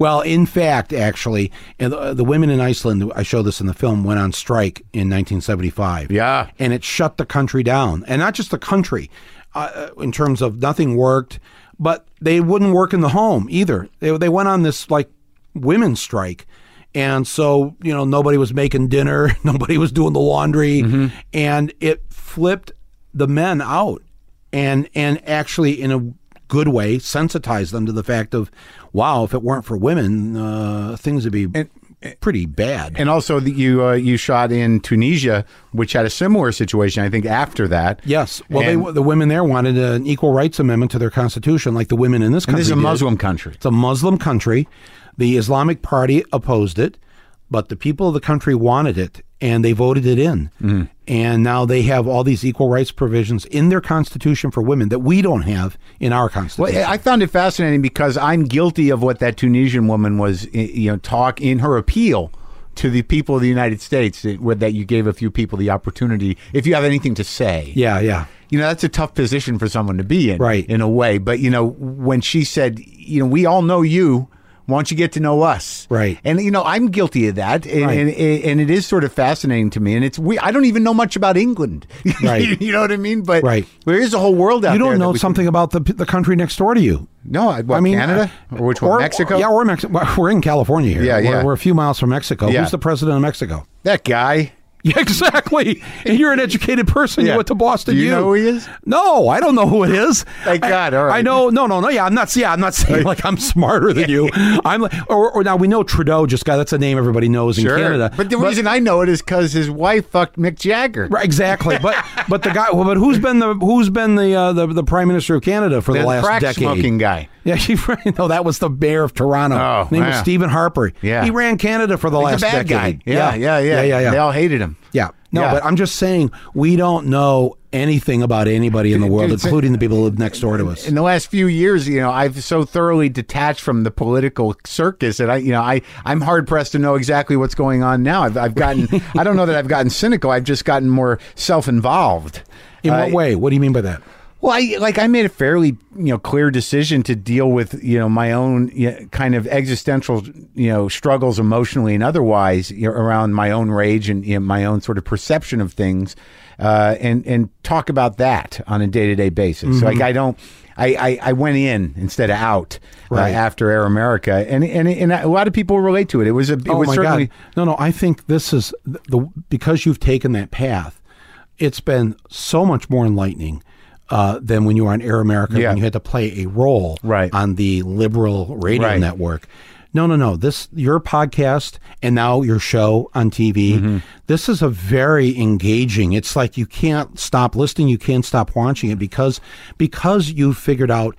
Well, in fact, actually, uh, the, uh, the women in Iceland, I show this in the film, went on strike in 1975. Yeah. And it shut the country down. And not just the country, uh, uh, in terms of nothing worked, but they wouldn't work in the home either. They, they went on this like women's strike. And so, you know, nobody was making dinner, nobody was doing the laundry, mm-hmm. and it flipped the men out and and actually in a good way sensitized them to the fact of wow if it weren't for women uh, things would be pretty bad And also, that you uh, you shot in Tunisia, which had a similar situation. I think after that. yes well they the women there wanted an equal rights amendment to their constitution like the women in this And country this is a did. Muslim country. It's a Muslim country. The Islamic Party opposed it, but the people of the country wanted it, and they voted it in. Mm-hmm. And now they have all these equal rights provisions in their constitution for women that we don't have in our constitution. Well, I found it fascinating because I'm guilty of what that Tunisian woman was, you know, talk in her appeal to the people of the United States, that you gave a few people the opportunity, if you have anything to say. yeah, yeah. You know, that's a tough position for someone to be in, Right. In a way, but you know, when she said, you know, we all know you. Why don't you get to know us? Right. And you know, I'm guilty of that, and, Right. and, and it is sort of fascinating to me. And it's we. I don't even know much about England. Right. you know what I mean? But Right. there is a whole world out there. You don't know we can- something about the the country next door to you. no, I, what, I mean, Canada uh, or which one? or- Mexico? Yeah, we're Mexico. We're in California here. Yeah, We're- yeah. We're, a few miles from Mexico. Yeah. Who's the president of Mexico? that guy. Yeah, exactly. and you're an educated person. Yeah. You went to Boston. Do you know who he is? No, I don't know who it is. Thank I- God, all right. I know. No, no, no. Yeah, I'm not. Yeah, I'm not saying like I'm smarter than you. I'm like, or, or now we know Trudeau just got. That's a name everybody knows in Canada. But the reason I know it is because his wife fucked Mick Jagger. Right, exactly. But but the guy. Well, but who's been the who's been the uh, the, the prime minister of Canada for the, The last crack decade? smoking guy. Yeah, he ran. No, that was the mayor of Toronto. Oh, His name was. Stephen Harper. Yeah. he ran Canada for the He's last a bad decade. guy. Yeah, yeah, yeah, yeah, yeah, yeah. They all hated him. Yeah. No, Yeah. but I'm just saying we don't know anything about anybody in the world, Dude, including the people who live next door to us. In the last few years, you know, I've so thoroughly detached from the political circus that I, you know, I I'm hard pressed to know exactly what's going on now. I've, I've gotten, I don't know that I've gotten cynical. I've just gotten more self involved. In what uh, way? What do you mean by that? Well, I like I made a fairly you know clear decision to deal with you know my own you know, kind of existential you know struggles emotionally and otherwise you know, around my own rage and you know, my own sort of perception of things, uh, and and talk about that on a day to day basis. So like I don't. I, I, I went in instead of out Right. uh, after Air America, and, and and a lot of people relate to it. It was a it oh was my certainly god! No, no. I think this is the because you've taken that path. It's been so much more enlightening uh, than when you were on Air America Yeah. when you had to play a role Right. on the liberal radio Right. network. No, no, no. This your podcast and now your show on TV. Mm-hmm. This is a very engaging. It's like you can't stop listening, you can't stop watching it because because you've figured out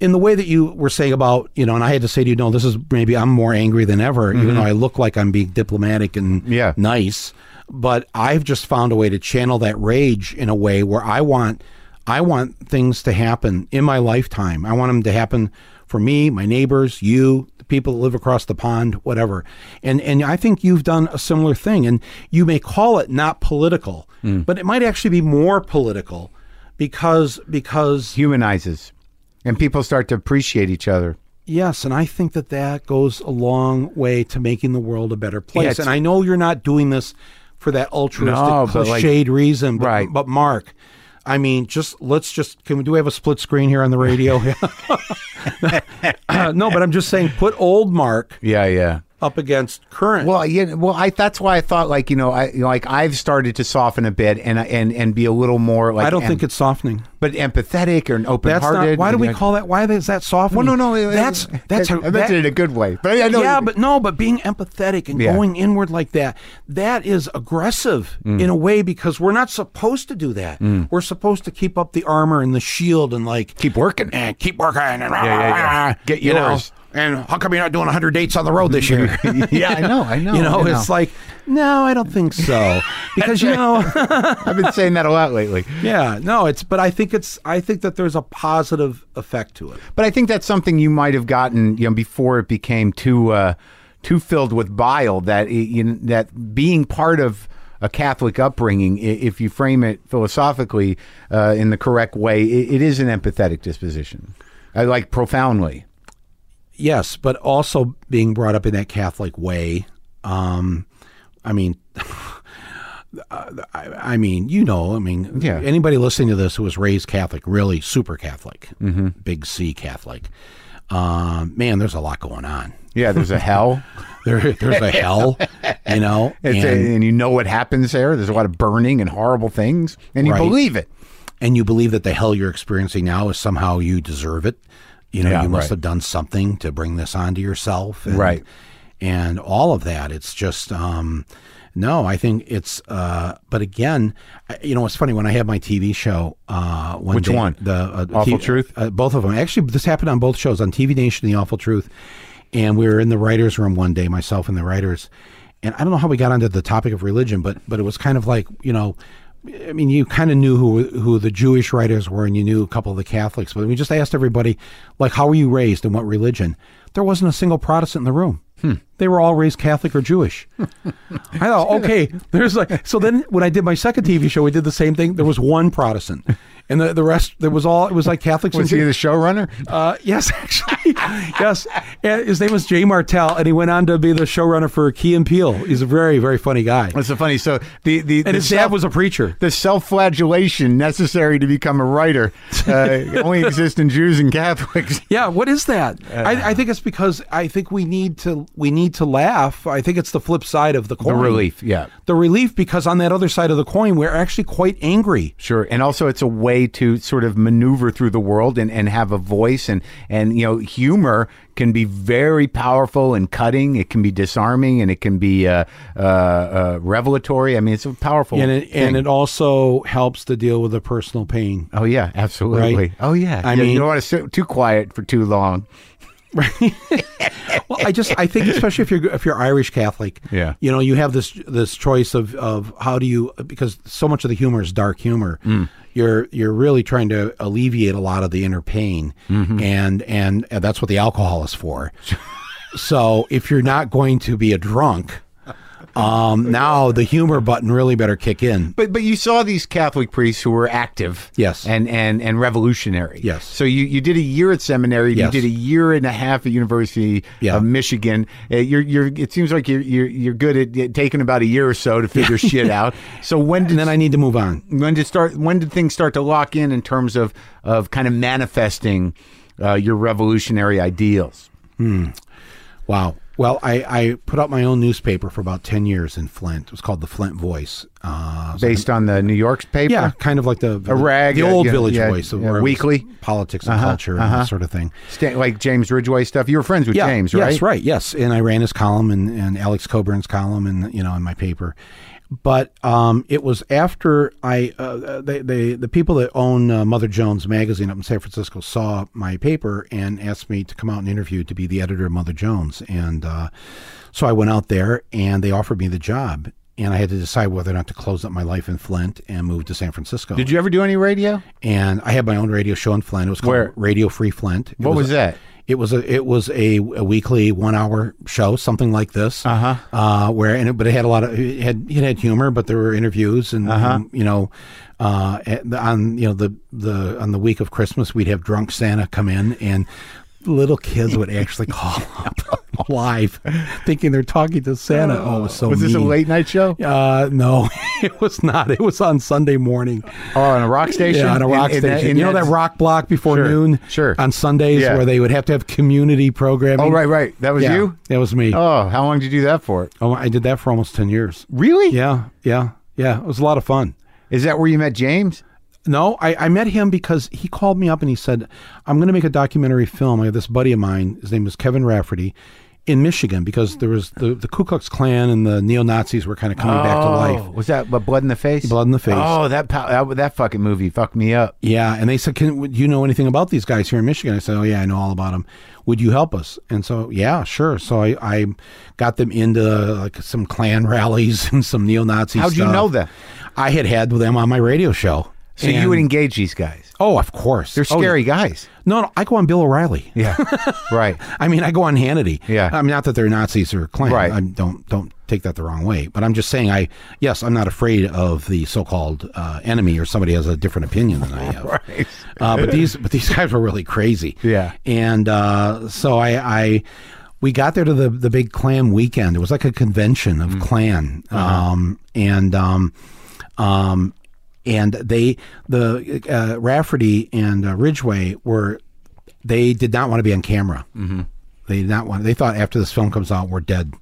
in the way that you were saying about, you know, and I had to say to you, no, this is maybe I'm more angry than ever, even though I look like I'm being diplomatic and Mm-hmm. Yeah. nice. But I've just found a way to channel that rage in a way where I want I want things to happen in my lifetime. I want them to happen for me, my neighbors, you, the people that live across the pond, whatever. And and I think you've done a similar thing. And you may call it not political, hmm. but it might actually be more political because because Humanizes, and people start to appreciate each other. Yes, and I think that that goes a long way to making the world a better place. it's- and I know you're not doing this for that altruistic, No, but like- cliched reason, but, Right. But Marc, I mean, just let's just can we do we have a split screen here on the radio? Uh, no, but I'm just saying, put old Marc Yeah, yeah. Up against current. Well, yeah. Well, I that's why I thought like you know I like I've started to soften a bit and and and be a little more like I don't em- think it's softening. but empathetic or an open That's hearted. not. Why do we call that? Why is that softening? Well, no, no. That's that's I, a, I meant that- it in a good way, but I know. yeah, but no, but being empathetic and Yeah. going inward like that, that is aggressive Mm. in a way because we're not supposed to do that. We're supposed to keep up the armor and the shield and like keep working. and keep working and yeah, yeah. Get you know, yours. And how come you're not doing 100 dates on the road this year? yeah, I know. I know. you know, I it's like, no, I don't think so. Because you know, I've been saying that a lot lately. yeah, no, it's but I think it's I think that there's a positive effect to it. But I think that's something you might have gotten, you know, before it became too uh, too filled with bile. That it, you know, that being part of a Catholic upbringing, if you frame it philosophically uh, in the correct way, it, it is an empathetic disposition. I like profoundly. Yes, but also being brought up in that Catholic way. Um, I mean, I, I mean, you know, I mean, Yeah. anybody listening to this who was raised Catholic, really super Catholic, big C Catholic, um, man, there's a lot going on. Yeah, there's a hell, There, there's a hell, you know, it's a, and, and you know what happens there. There's a lot of burning and horrible things, and you Right. believe it. and you believe that the hell you're experiencing now is somehow you deserve it. You know, Yeah, you must right. have done something to bring this onto yourself, and, Right. And all of that. It's just, um, no, I think it's. Uh, but again, you know, it's funny when I had my TV show. Uh, one Which day- one? The uh, Awful TV Truth? Uh, both of them. Actually, this happened on both shows on TV Nation, The Awful Truth, and we were in the writers' room one day, myself and the writers, and I don't know how we got onto the topic of religion, but but it was kind of like you know. I mean, you kind of knew who who the Jewish writers were, and you knew a couple of the Catholics. But we just asked everybody, like, how were you raised and what religion? There wasn't a single Protestant in the room. Hmm. They were all raised Catholic or Jewish. I thought, okay, there's like so. Then when I did my second TV show, we did the same thing. There was one Protestant, and the, the rest there was all it was like Catholics. Was and he the showrunner? uh, yes, actually, yes. And his name was Jay Martel, and he went on to be the showrunner for Key and Peele. He's a very, very funny guy. That's so funny. So the the And the his dad was a preacher. the self-flagellation necessary to become a writer uh, only exists in Jews and Catholics. Yeah, what is that? Uh, I, I think it's because I think we need to we need to laugh. I think it's the flip side of the coin. The relief, yeah. The relief because on that other side of the coin, we're actually quite angry. Sure, and also it's a way to sort of maneuver through the world and, and have a voice and and you know humor can be very powerful and cutting. It can be disarming and it can be uh, uh, uh, revelatory. I mean, it's a powerful And it, and it also helps to deal with the personal pain. oh yeah, absolutely. Right. Oh yeah. I You- mean- you don't want to sit too quiet for too long. Well, I just I think especially if you're if you're Irish Catholic, Yeah. you know, you have this this choice of of how do you because so much of the humor is dark humor. Mm. You're you're really trying to alleviate a lot of the inner pain, Mm-hmm. and, and and that's what the alcohol is for. so if you're not going to be a drunk, um, now the humor button really better kick in. But but you saw these Catholic priests who were active, Yes. and and and revolutionary, Yes. So you, you did a year at seminary, Yes. you did a year and a half at University Yeah. of Michigan. Uh, you're you're it seems like you're you're, you're good at uh, taking about a year or so to figure shit out. So when did And then I need to move on. when did start when did things start to lock in in terms of of kind of manifesting uh, your revolutionary ideals? Wow. Well, I, I put out my own newspaper for about 10 years in Flint. It was called the Flint Voice. Uh, was Based on the New York's paper. Yeah, kind of like the the, rag, the old yeah, Village yeah, Voice, yeah, where it was weekly. politics and Uh-huh, culture and uh-huh. that sort of thing. Like James Ridgeway stuff. You were friends with James, right? Yes, right. Yes, and I ran his column and, and Alex Cockburn's column, and you know, in my paper. But um, it was after I uh, they, they the people that own uh, Mother Jones magazine up in San Francisco saw my paper and asked me to come out and interview to be the editor of Mother Jones, and uh, so I went out there and they offered me the job. And I had to decide whether or not to close up my life in Flint and move to San Francisco. Did you ever do any radio? and I had my own radio show in Flint. It was called Where? Radio Free Flint. It What was that? It was a it was a, a weekly one hour show, something like this. Uh-huh. Uh Where and it, but it had a lot of it had it had humor, but there were interviews and, Uh-huh. and, you know, uh on you know the the on the week of Christmas we'd have drunk Santa come in and little kids would actually call up live thinking they're talking to Santa. Oh, it was so Was this a late night show? Uh, no, it was not. It was on Sunday morning. Oh, on a rock station? Yeah, on a rock In- in station. that- in you know that rock block before Sure, noon? sure. On Sundays Yeah. where they would have to have community programming. Oh, right, right. That was Yeah, you? That was me. Oh. Oh, how long did you do that for? Oh, I did that for almost 10 years. Really? Yeah, yeah, yeah. It was a lot of fun. Is that where you met James? No, I, I met him because he called me up and he said, I'm going to make a documentary film. I have this buddy of mine. His name is Kevin Rafferty in Michigan because there was the, the Ku Klux Klan and the neo Nazis were kind of coming back to oh, life. Oh, Was that Blood in the Face? Blood in the Face. Oh, that, that that fucking movie fucked me up. Yeah, and they said, "Can do you know anything about these guys here in Michigan?" I said, "Oh yeah, I know all about them. Would you help us?" And so, yeah, sure. So I, I got them into like some Klan rallies and some neo-Nazi. How'd you know that? I had had them on my radio show. So And- you would engage these guys. Oh, of course. They're Oh, scary guys. no, no, I go on Bill O'Reilly. Yeah. right. I mean, I go on Hannity. Yeah. I mean, not that they're Nazis or Klan. Right. I don't don't take that the wrong way. But I'm just saying, I yes, I'm not afraid of the so-called uh, enemy or somebody has a different opinion than I have. Right. uh, but these but these guys were really crazy. Yeah. And uh, so I, I we got there to the the big Klan weekend. It was like a convention Mm. of Klan. Uh-huh. Um, and um, um, and they the uh, Rafferty and uh, Ridgeway were they did not want to be on camera. Mm-hmm. They did not want. They thought after this film comes out, we're dead.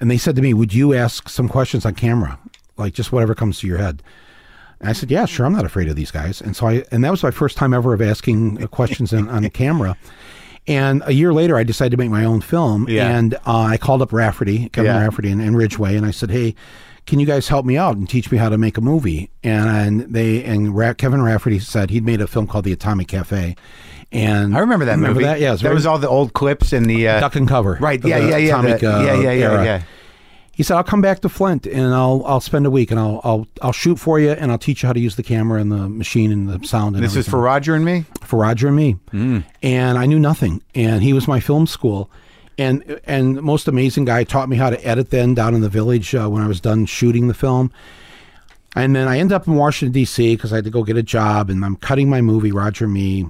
And they said to me, "Would you ask some questions on camera, like just whatever comes to your head?" And I said, "Yeah, sure. I'm not afraid of these guys." And so I, and that was my first time ever of asking uh, questions on, on camera. And a year later, I decided to make my own film, Yeah. and uh, I called up Rafferty, Kevin Yeah. Rafferty, and, and Ridgeway, and I said, "Hey, can you guys help me out and teach me how to make a movie?" And, and they and Ra- Kevin Rafferty said he'd made a film called The Atomic Cafe, and I remember that remember movie. That yeah, was that was all the old clips and the uh, duck and cover, right. Yeah, yeah, yeah, Atomic, the- uh, yeah, yeah, yeah, era. yeah. He said, "I'll come back to Flint and I'll I'll spend a week and I'll I'll I'll shoot for you and I'll teach you how to use the camera and the machine and the sound." And This is for Roger and me. for Roger and me, Mm. and I knew nothing. And he was my film school, and and most amazing guy taught me how to edit. Then down in the village uh, when I was done shooting the film, and then I end up in Washington D.C. because I had to go get a job, and I'm cutting my movie Roger Me,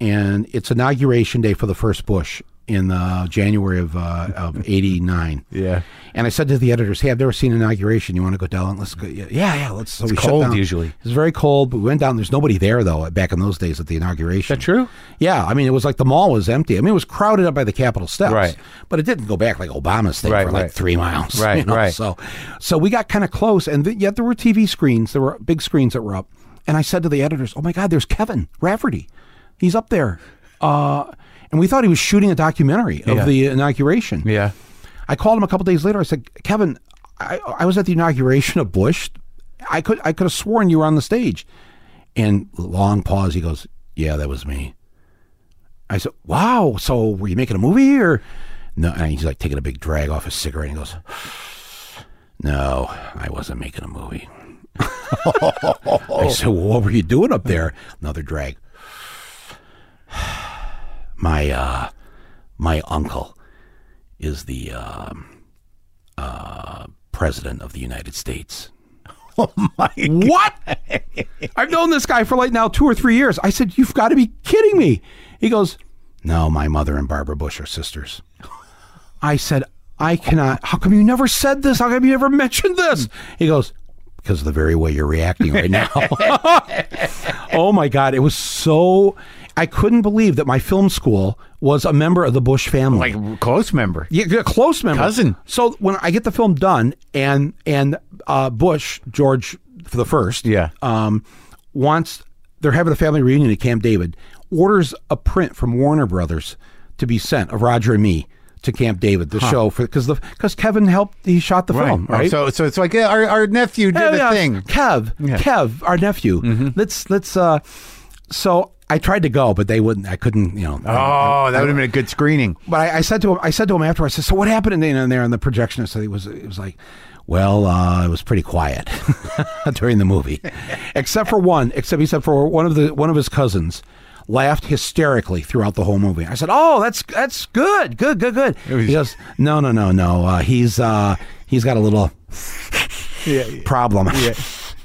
and it's inauguration day for the first Bush in uh, January of uh, of '89. Yeah. And I said to the editors, "Hey, I've never seen inauguration. You want to go down? Let's go. Yeah, yeah. Let's." So we cold down. usually. It's very cold, but we went down. There's nobody there though. Back in those days at the inauguration. That true? Yeah, I mean, it was like the mall was empty. I mean, it was crowded up by the Capitol steps. Right. But it didn't go back like Obama's thing Right, for like right. three miles. Right, you know? right. So, so we got kind of close, and th- yet there were TV screens. There were big screens that were up, and I said to the editors, "Oh my God, there's Kevin Rafferty. He's up there." Uh, and we thought he was shooting a documentary of Yeah. the inauguration. Yeah. I called him a couple days later. I said, Kevin, I, I was at the inauguration of Bush. I could I could have sworn you were on the stage. And long pause. He goes, Yeah, that was me. I said, Wow. So were you making a movie or no? And he's like taking a big drag off his cigarette. And he goes, No, I wasn't making a movie. I said, well, What were you doing up there? Another drag. My uh, my uncle is the um, uh, president of the United States. Oh my. What? I've known this guy for like now two or three years. I said, You've got to be kidding me. He goes, No, my mother and Barbara Bush are sisters. I said, I cannot. How come you never said this? How come you never mentioned this? He goes, Because of the very way you're reacting right now. oh my God. It was so. I couldn't believe that my film school was a member of the Bush family. Like close member. Yeah, a close member, Cousin. So when I get the film done, and and uh, Bush George for the first, Yeah. um, wants they're having a family reunion at Camp David, orders a print from Warner Brothers to be sent of Roger and me to Camp David, the show for because the because Kevin helped he shot the film Oh, right. So so it's like yeah, our, our nephew did Yeah, a thing. Kev, Yeah. Mm-hmm. Kev, our nephew. Let's let's. uh So I tried to go, but they wouldn't. I couldn't. You know. Oh, that would have been a good screening. But I, I said to him, I said to him afterwards, I said, "So what happened in, in there?" And the projectionist said it was it was like, well, uh, it was pretty quiet during the movie, except for one. Except he said for one of the one of his cousins laughed hysterically throughout the whole movie. I said, "Oh, that's that's good, good, good, good." was- He goes, "No, no, no, no. Uh, he's uh, he's got a little Yeah. problem.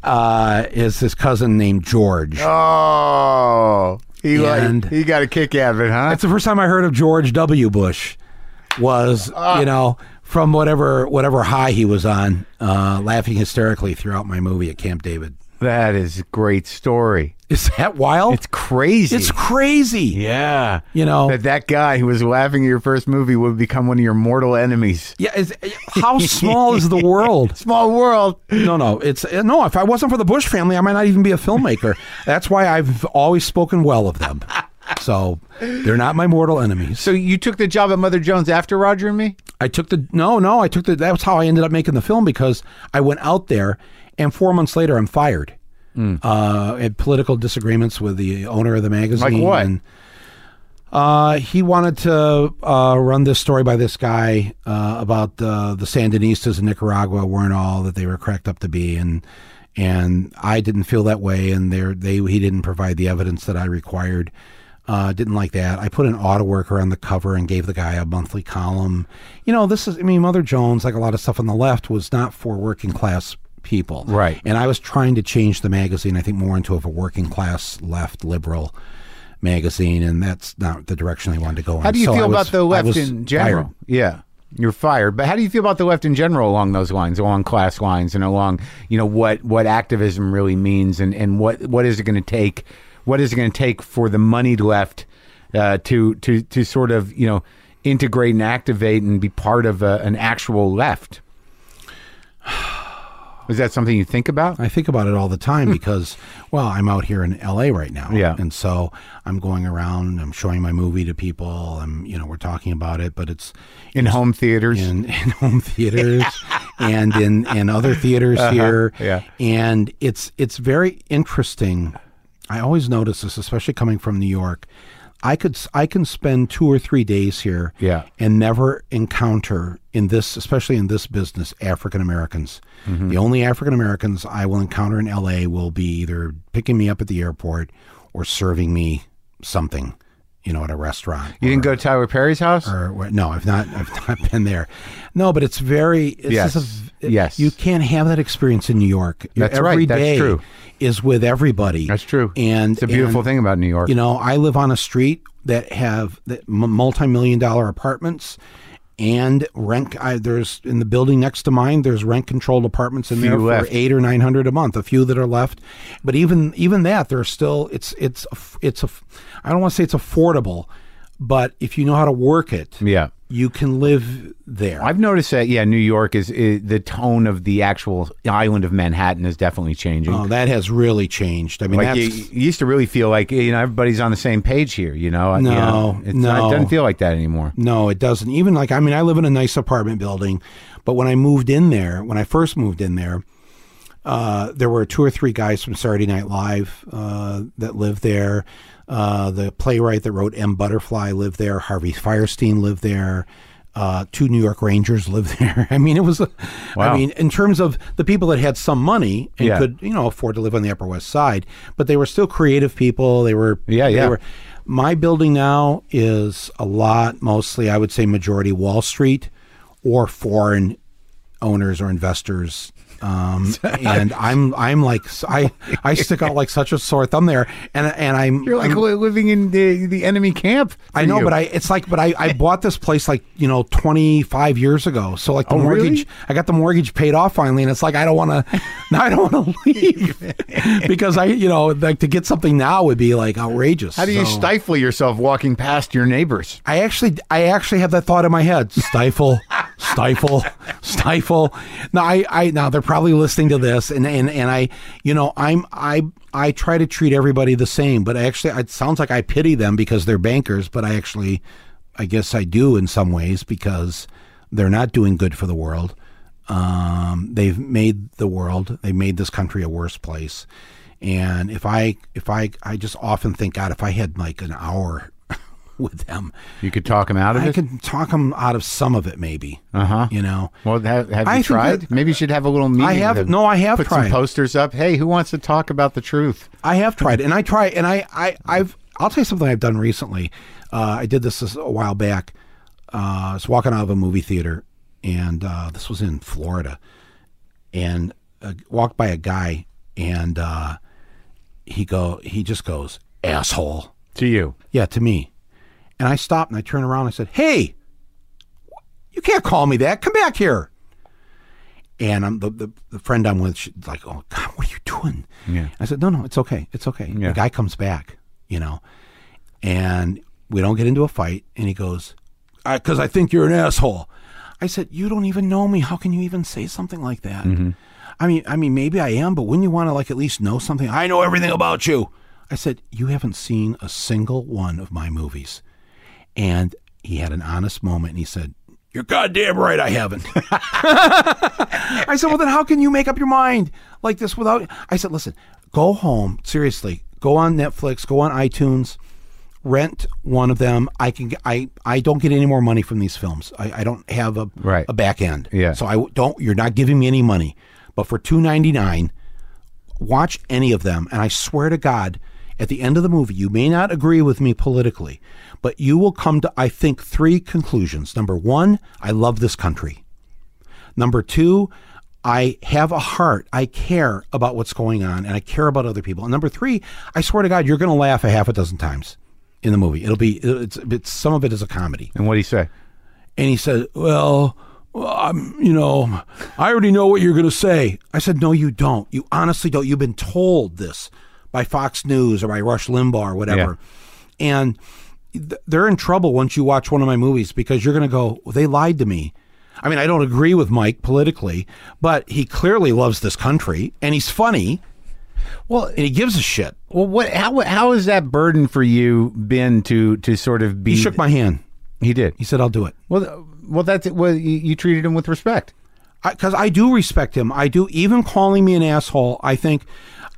Uh, is his cousin named George?" Oh, he And- like, he got a kick out of it, huh? That's the first time I heard of George W. Bush. Was Ah. you know from whatever whatever high he was on, uh, laughing hysterically throughout my movie at Camp David. That is a great story. Is that wild? It's crazy. It's crazy. yeah. You know. that that guy who was laughing at your first movie would become one of your mortal enemies. yeah. Is, how small is the world? Small world. No, no. It's uh, no. If I wasn't for the Bush family, I might not even be a filmmaker. That's why I've always spoken well of them. So they're not my mortal enemies. So you took the job at Mother Jones after Roger and me? I took the no, no. I took the. That was how I ended up making the film because I went out there, and four months later, I'm fired. Uh, had political disagreements with the owner of the magazine. Like what? And, uh, he wanted to uh, run this story by this guy uh, about uh, the Sandinistas in Nicaragua weren't all that they were cracked up to be, and and I didn't feel that way, and they he didn't provide the evidence that I required. Uh, didn't like that. I put an auto worker on the cover and gave the guy a monthly column. You know, this is, I mean, Mother Jones, like a lot of stuff on the left, was not for working class people. Right. And I was trying to change the magazine, I think, more into of a working class left liberal magazine, and that's not the direction I wanted to go in. How do you So I feel was- about the left in general? fired. Yeah. You're fired. But how do you feel about the left in general along those lines, along class lines and along, you know, what what activism really means and, and what what is it going to take what is it going to take for the moneyed left uh, to to to sort of, you know, integrate and activate and be part of a, an actual left? Is that something you think about? I think about it all the time because, well, I'm out here in LA right now. Yeah. And so I'm going around, I'm showing my movie to people, I'm, you know, we're talking about it, but it's In home theaters? in, in home theaters and in, in other theaters here. Uh-huh. yeah. And it's, it's very interesting. I always notice this, especially coming from New York. I could, I can spend two or three days here Yeah. and never encounter in this, especially in this business, African Americans. Mm-hmm. The only African Americans I will encounter in LA will be either picking me up at the airport or serving me something, you know, at a restaurant. you didn't go to Tyler Perry's house? Or, or no, I've not. I've not been there. No, but it's very. It's Yes. just a- Yes. You can't have that experience in New York. That's Every right. That's day true. Is with everybody. That's true. And It's a beautiful and- thing about New York. you know, I live on a street that have that multi-million dollar apartments and rent. I, there's in the building next to mine. There's rent-controlled apartments in Few there left. for eight or nine hundred a month. A few that are left, but even even that, there's still it's it's it's a. I don't want to say it's affordable, but if you know how to work it, yeah. You can live there. I've noticed that, yeah, New York is, is the tone of the actual island of Manhattan is definitely changing. Oh, that has really changed. I mean, like that's you, you used to really feel like you know everybody's on the same page here. You know, No, you know? not, no. it doesn't feel like that anymore. No, it doesn't. Even like I mean, I live in a nice apartment building, but when I moved in there, when I first moved in there, uh, there were two or three guys from Saturday Night Live uh, that lived there. Uh, the playwright that wrote M. Butterfly lived there. Harvey Fierstein lived there. Uh, two New York Rangers lived there. I mean, it was. A, Wow. I mean, in terms of the people that had some money and Yeah. could, you know, afford to live on the Upper West Side, but they were still creative people. They were. Yeah, they yeah. were- my building now is a lot, mostly, I would say, majority Wall Street or foreign owners or investors Um, and I'm I'm like I I stick out like such a sore thumb there, and and I'm You're like I'm- living in the, the enemy camp. I know, you. but I it's like but I, I bought this place like you know 25 years ago. So like the Oh, mortgage, really? I got the mortgage paid off finally, and it's like I don't want to, I don't want to leave because I you know like to get something now would be like outrageous. How do you So- stifle yourself walking past your neighbors? I actually, I actually have that thought in my head: stifle, stifle, stifle. Now, I, I, now they're probably listening to this, and and and I, you know, I'm, I, I try to treat everybody the same, but actually, it sounds like I pity them because they're bankers, but I actually, I guess I do in some ways because they're not doing good for the world. Um, they've made the world, they made this country a worse place. And if I, if I, I just often think, God, if I had like an hour with them, You could talk them out of I it. I could talk them out of some of it, maybe. Uh huh. You know, Well, have, have I you think tried? that- Maybe you should have a little meeting. I have- no, I have Put some tried. posters up. Hey, who wants to talk about the truth? I have tried, and I try, and I, I, I've. I'll tell you something I've done recently. Uh, I did this a while back. Uh, I was walking out of a movie theater, and uh, this was in Florida, and uh, walked by a guy, and uh, he go, he just goes, asshole. To you. Yeah, to me. And I stopped and I turned around and I said, Hey, you can't call me that. Come back here. And I'm the, the, the friend I'm with, she's like, Oh God, what are you doing? Yeah. I said, No, no, it's okay. It's okay. Yeah. The guy comes back, you know, and we don't get into a fight. And he goes, Because I think you're an asshole. I said, You don't even know me. How can you even say something like that? Mm-hmm. I mean, I mean, maybe I am, but wouldn't you want to like at least know something? I know everything about you. I said, You haven't seen a single one of my movies. And he had an honest moment and he said, You're goddamn right, I haven't. I said, Well, then how can you make up your mind like this without. I said, Listen, go home, seriously, go on Netflix, go on iTunes. Rent one of them. I can. I. I don't get any more money from these films. I, I don't have a Right. a back end. Yeah. So I don't. You're not giving me any money. But for two ninety nine, watch any of them, and I swear to God, at the end of the movie, you may not agree with me politically, but you will come to, I think, three conclusions. Number one, I love this country. Number two, I have a heart. I care about what's going on, and I care about other people. And number three, I swear to God, you're going to laugh a half a dozen times in the movie. It'll be, it's, it's some of it is a comedy. And what do you say? And he said, Well, I'm, you know, I already know what you're going to say. I said, No, you don't. You honestly don't. You've been told this by Fox News or by Rush Limbaugh or whatever. And th- they're in trouble once you watch one of my movies because you're going to go, well, They lied to me. I mean, I don't agree with Mike politically, but he clearly loves this country and he's funny Well, and he gives a shit. well, what? How how has that burden for you been to to sort of be? He shook my hand. He did. He said, I'll do it. Well, well, that's well. You, you treated him with respect. because I, do respect him. I do. Even calling me an asshole, I think.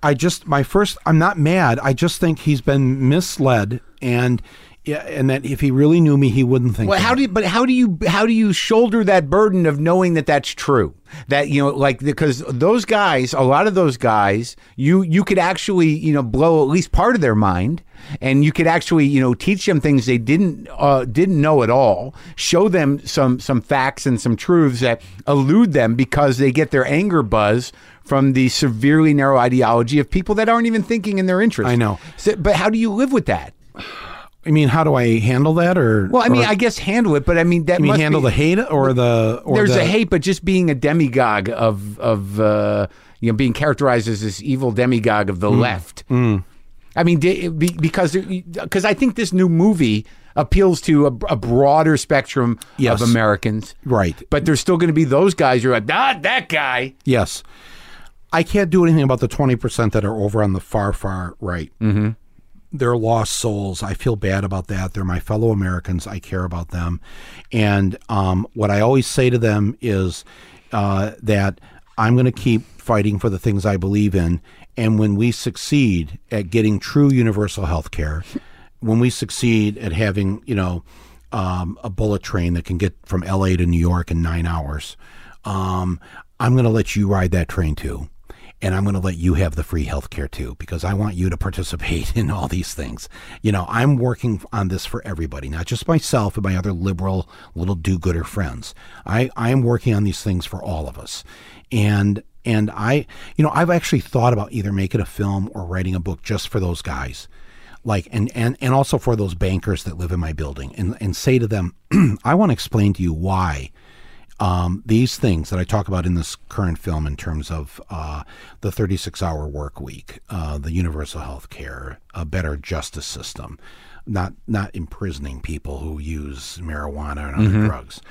I just my first. I'm not mad. I just think he's been misled, and yeah, and that if he really knew me, he wouldn't think. Well, that. how do you, but how do you how do you shoulder that burden of knowing that that's true? That you know, like because those guys, a lot of those guys, you you could actually you know blow at least part of their mind, and you could actually you know teach them things they didn't uh, didn't know at all, show them some some facts and some truths that elude them because they get their anger buzz from the severely narrow ideology of people that aren't even thinking in their interest. I know. So, but how do you live with that? I mean, how do I handle that? Or Well, I mean, or- I guess handle it, but I mean that I mean, handle be- the hate or the or there's the, a hate, but just being a demagogue of of uh, you know being characterized as this evil demagogue Mm. of the left. I mean, because because I think this new movie appeals to a, a broader spectrum Yes. of Americans, right. but there's still going to be those guys who are like, not that guy. Yes, I can't do anything about the twenty percent that are over on the far far right. Mm-hmm. They're lost souls. I feel bad about that. They're my fellow Americans. I care about them, and um, what I always say to them is uh, that I'm going to keep fighting for the things I believe in. And when we succeed at getting true universal health care, when we succeed at having, you know, um, a bullet train that can get from LA to New York in nine hours, um, I'm going to let you ride that train too. And I'm going to let you have the free health care too, because I want you to participate in all these things. You know, I'm working on this for everybody, not just myself and my other liberal little do gooder friends. I, I'm working on these things for all of us. And And I, you know, I've actually thought about either making a film or writing a book just for those guys. Like and, and, and also for those bankers that live in my building and, and say to them, I want to explain to you why um, these things that I talk about in this current film in terms of uh, the 36 hour work week, uh, the universal health care, a better justice system, not not imprisoning people who use marijuana and other drugs.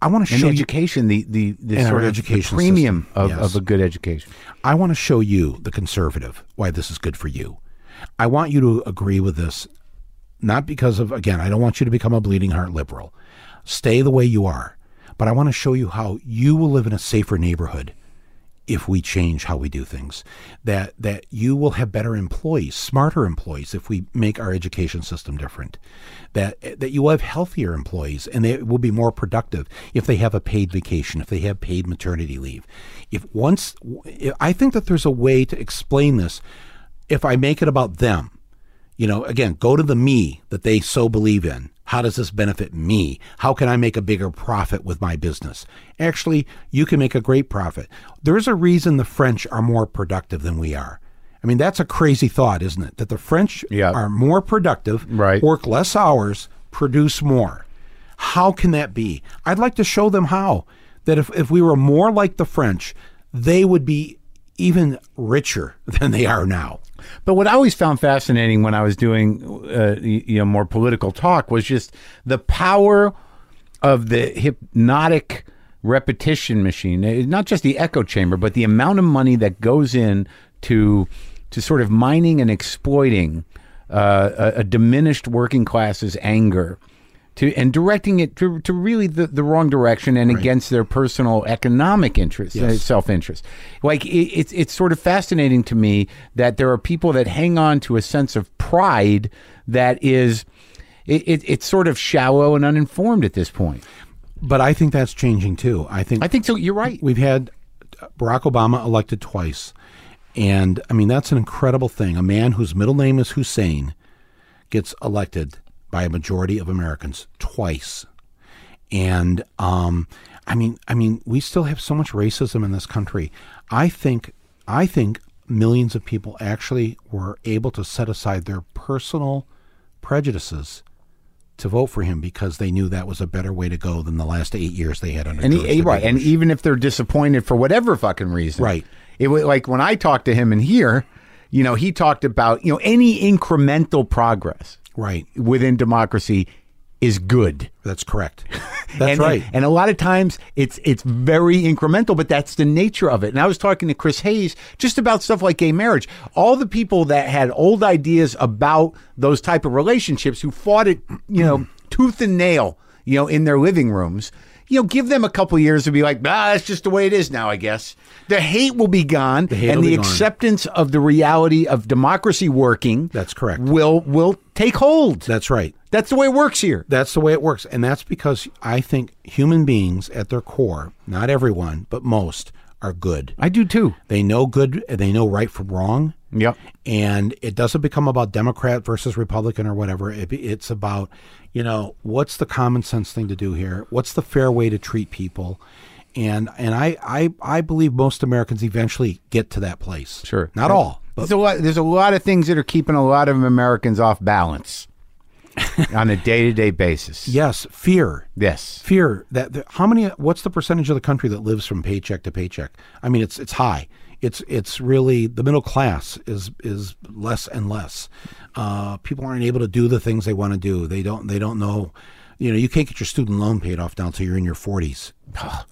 I want to And show you. education, the the, the sort of the education premium system, of, yes. of a good education. I want to show you, the conservative, why this is good for you. I want you to agree with this, not because of, again, I don't want you to become a bleeding heart liberal. Stay the way you are. But I want to show you how you will live in a safer neighborhood if we change how we do things. That that you will have better employees, smarter employees if we make our education system different. That that you will have healthier employees and they will be more productive if they have a paid vacation, if they have paid maternity leave. If once I think that there's a way to explain this if I make it about them. You know, again, go to the me that they so believe in. How does this benefit me? How can I make a bigger profit with my business? Actually, you can make a great profit. There's a reason the French are more productive than we are. I mean, that's a crazy thought, isn't it? That the French Yeah. are more productive, Right. work less hours, produce more. How can that be? I'd like to show them how. That if, if we were more like the French, they would be even richer than they are now. But what I always found fascinating when I was doing, uh, you know, more political talk was just the power of the hypnotic repetition machine. Not just the echo chamber, but the amount of money that goes in to to sort of mining and exploiting uh, a, a diminished working class's anger. To, and directing it to, to really the, the wrong direction and against their personal economic interest, uh, self interest. Like it, it's it's sort of fascinating to me that there are people that hang on to a sense of pride that is it, it, it's sort of shallow and uninformed at this point. But I think that's changing too. I think I think so. You're right. we've had Barack Obama elected twice. And I mean, that's an incredible thing. A man whose middle name is Hussein gets elected by a majority of Americans twice. And um, I mean, I mean, we still have so much racism in this country. I think, I think millions of people actually were able to set aside their personal prejudices to vote for him because they knew that was a better way to go than the last eight years they had under And he, right, and even if they're disappointed for whatever fucking reason, Right. It was like when I talked to him in here, you know, he talked about you know any incremental progress right. within democracy is good. That's correct. That's and, right. And a lot of times it's it's very incremental, but that's the nature of it. And I was talking to Chris Hayes just about stuff like gay marriage. All the people that had old ideas about those type of relationships who fought it, you know, tooth and nail, you know, in their living rooms. You know, give them a couple years to be like, ah, that's just the way it is now, I guess. The hate will be gone, hate and the be gone. acceptance of the reality of democracy working. That's correct. Will will take hold. That's right. That's the way it works here. That's the way it works. And that's because I think human beings at their core, not everyone, but most, are good. I do too. They know good, they know right from wrong. Yep. And it doesn't become about Democrat versus Republican or whatever. It, it's about, you know, what's the common sense thing to do here? What's the fair way to treat people? And and I, I, I believe most Americans eventually get to that place. Sure. Not all, but There's a lot. There's a lot of things that are keeping a lot of Americans off balance on a day-to-day basis. yes, fear. Yes. fear that, that how many what's the percentage of the country that lives from paycheck to paycheck i mean it's it's high it's it's really the middle class is is less and less. Uh, people aren't able to do the things they want to do. They don't they don't know you know you can't get your student loan paid off now until you're in your 40s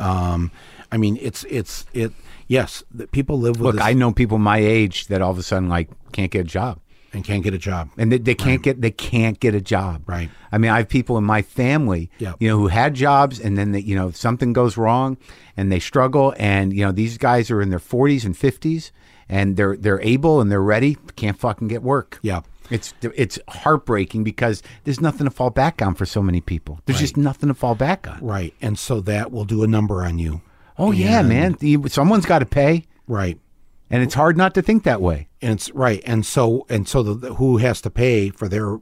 um, i mean it's it's it yes people live with Look, this I know people my age that all of a sudden like can't get a job, and can't get a job and they, they can't get they can't get a job. Right. I mean, I have people in my family, Yeah. you know, who had jobs, and then they, you know something goes wrong, and they struggle, and you know these guys are in their 40s and 50s, and they're they're able and they're ready, can't fucking get work. yeah It's it's heartbreaking because there's nothing to fall back on for so many people. There's just nothing to fall back on. right and so that will do a number on you Oh yeah, man. Someone's got to pay, right and it's hard not to think that way. and it's right and so and so the, the who has to pay for their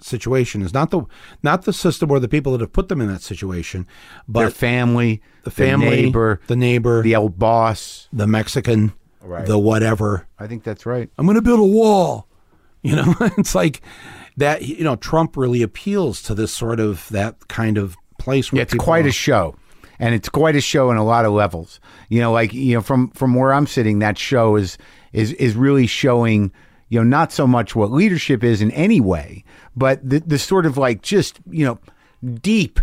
situation is not the not the system or the people that have put them in that situation, but Their family, the family, the neighbor, the neighbor, the old boss. the Mexican, Right. the whatever. I think that's right. I'm going to build a wall. You know, it's like that. You know, Trump really appeals to this sort of that kind of place. Where Yeah, it's quite are- a show, and it's quite a show in a lot of levels. You know, like you know, from from where I'm sitting, that show is is is really showing. You know, not so much what leadership is in any way, but the the sort of like just you know deep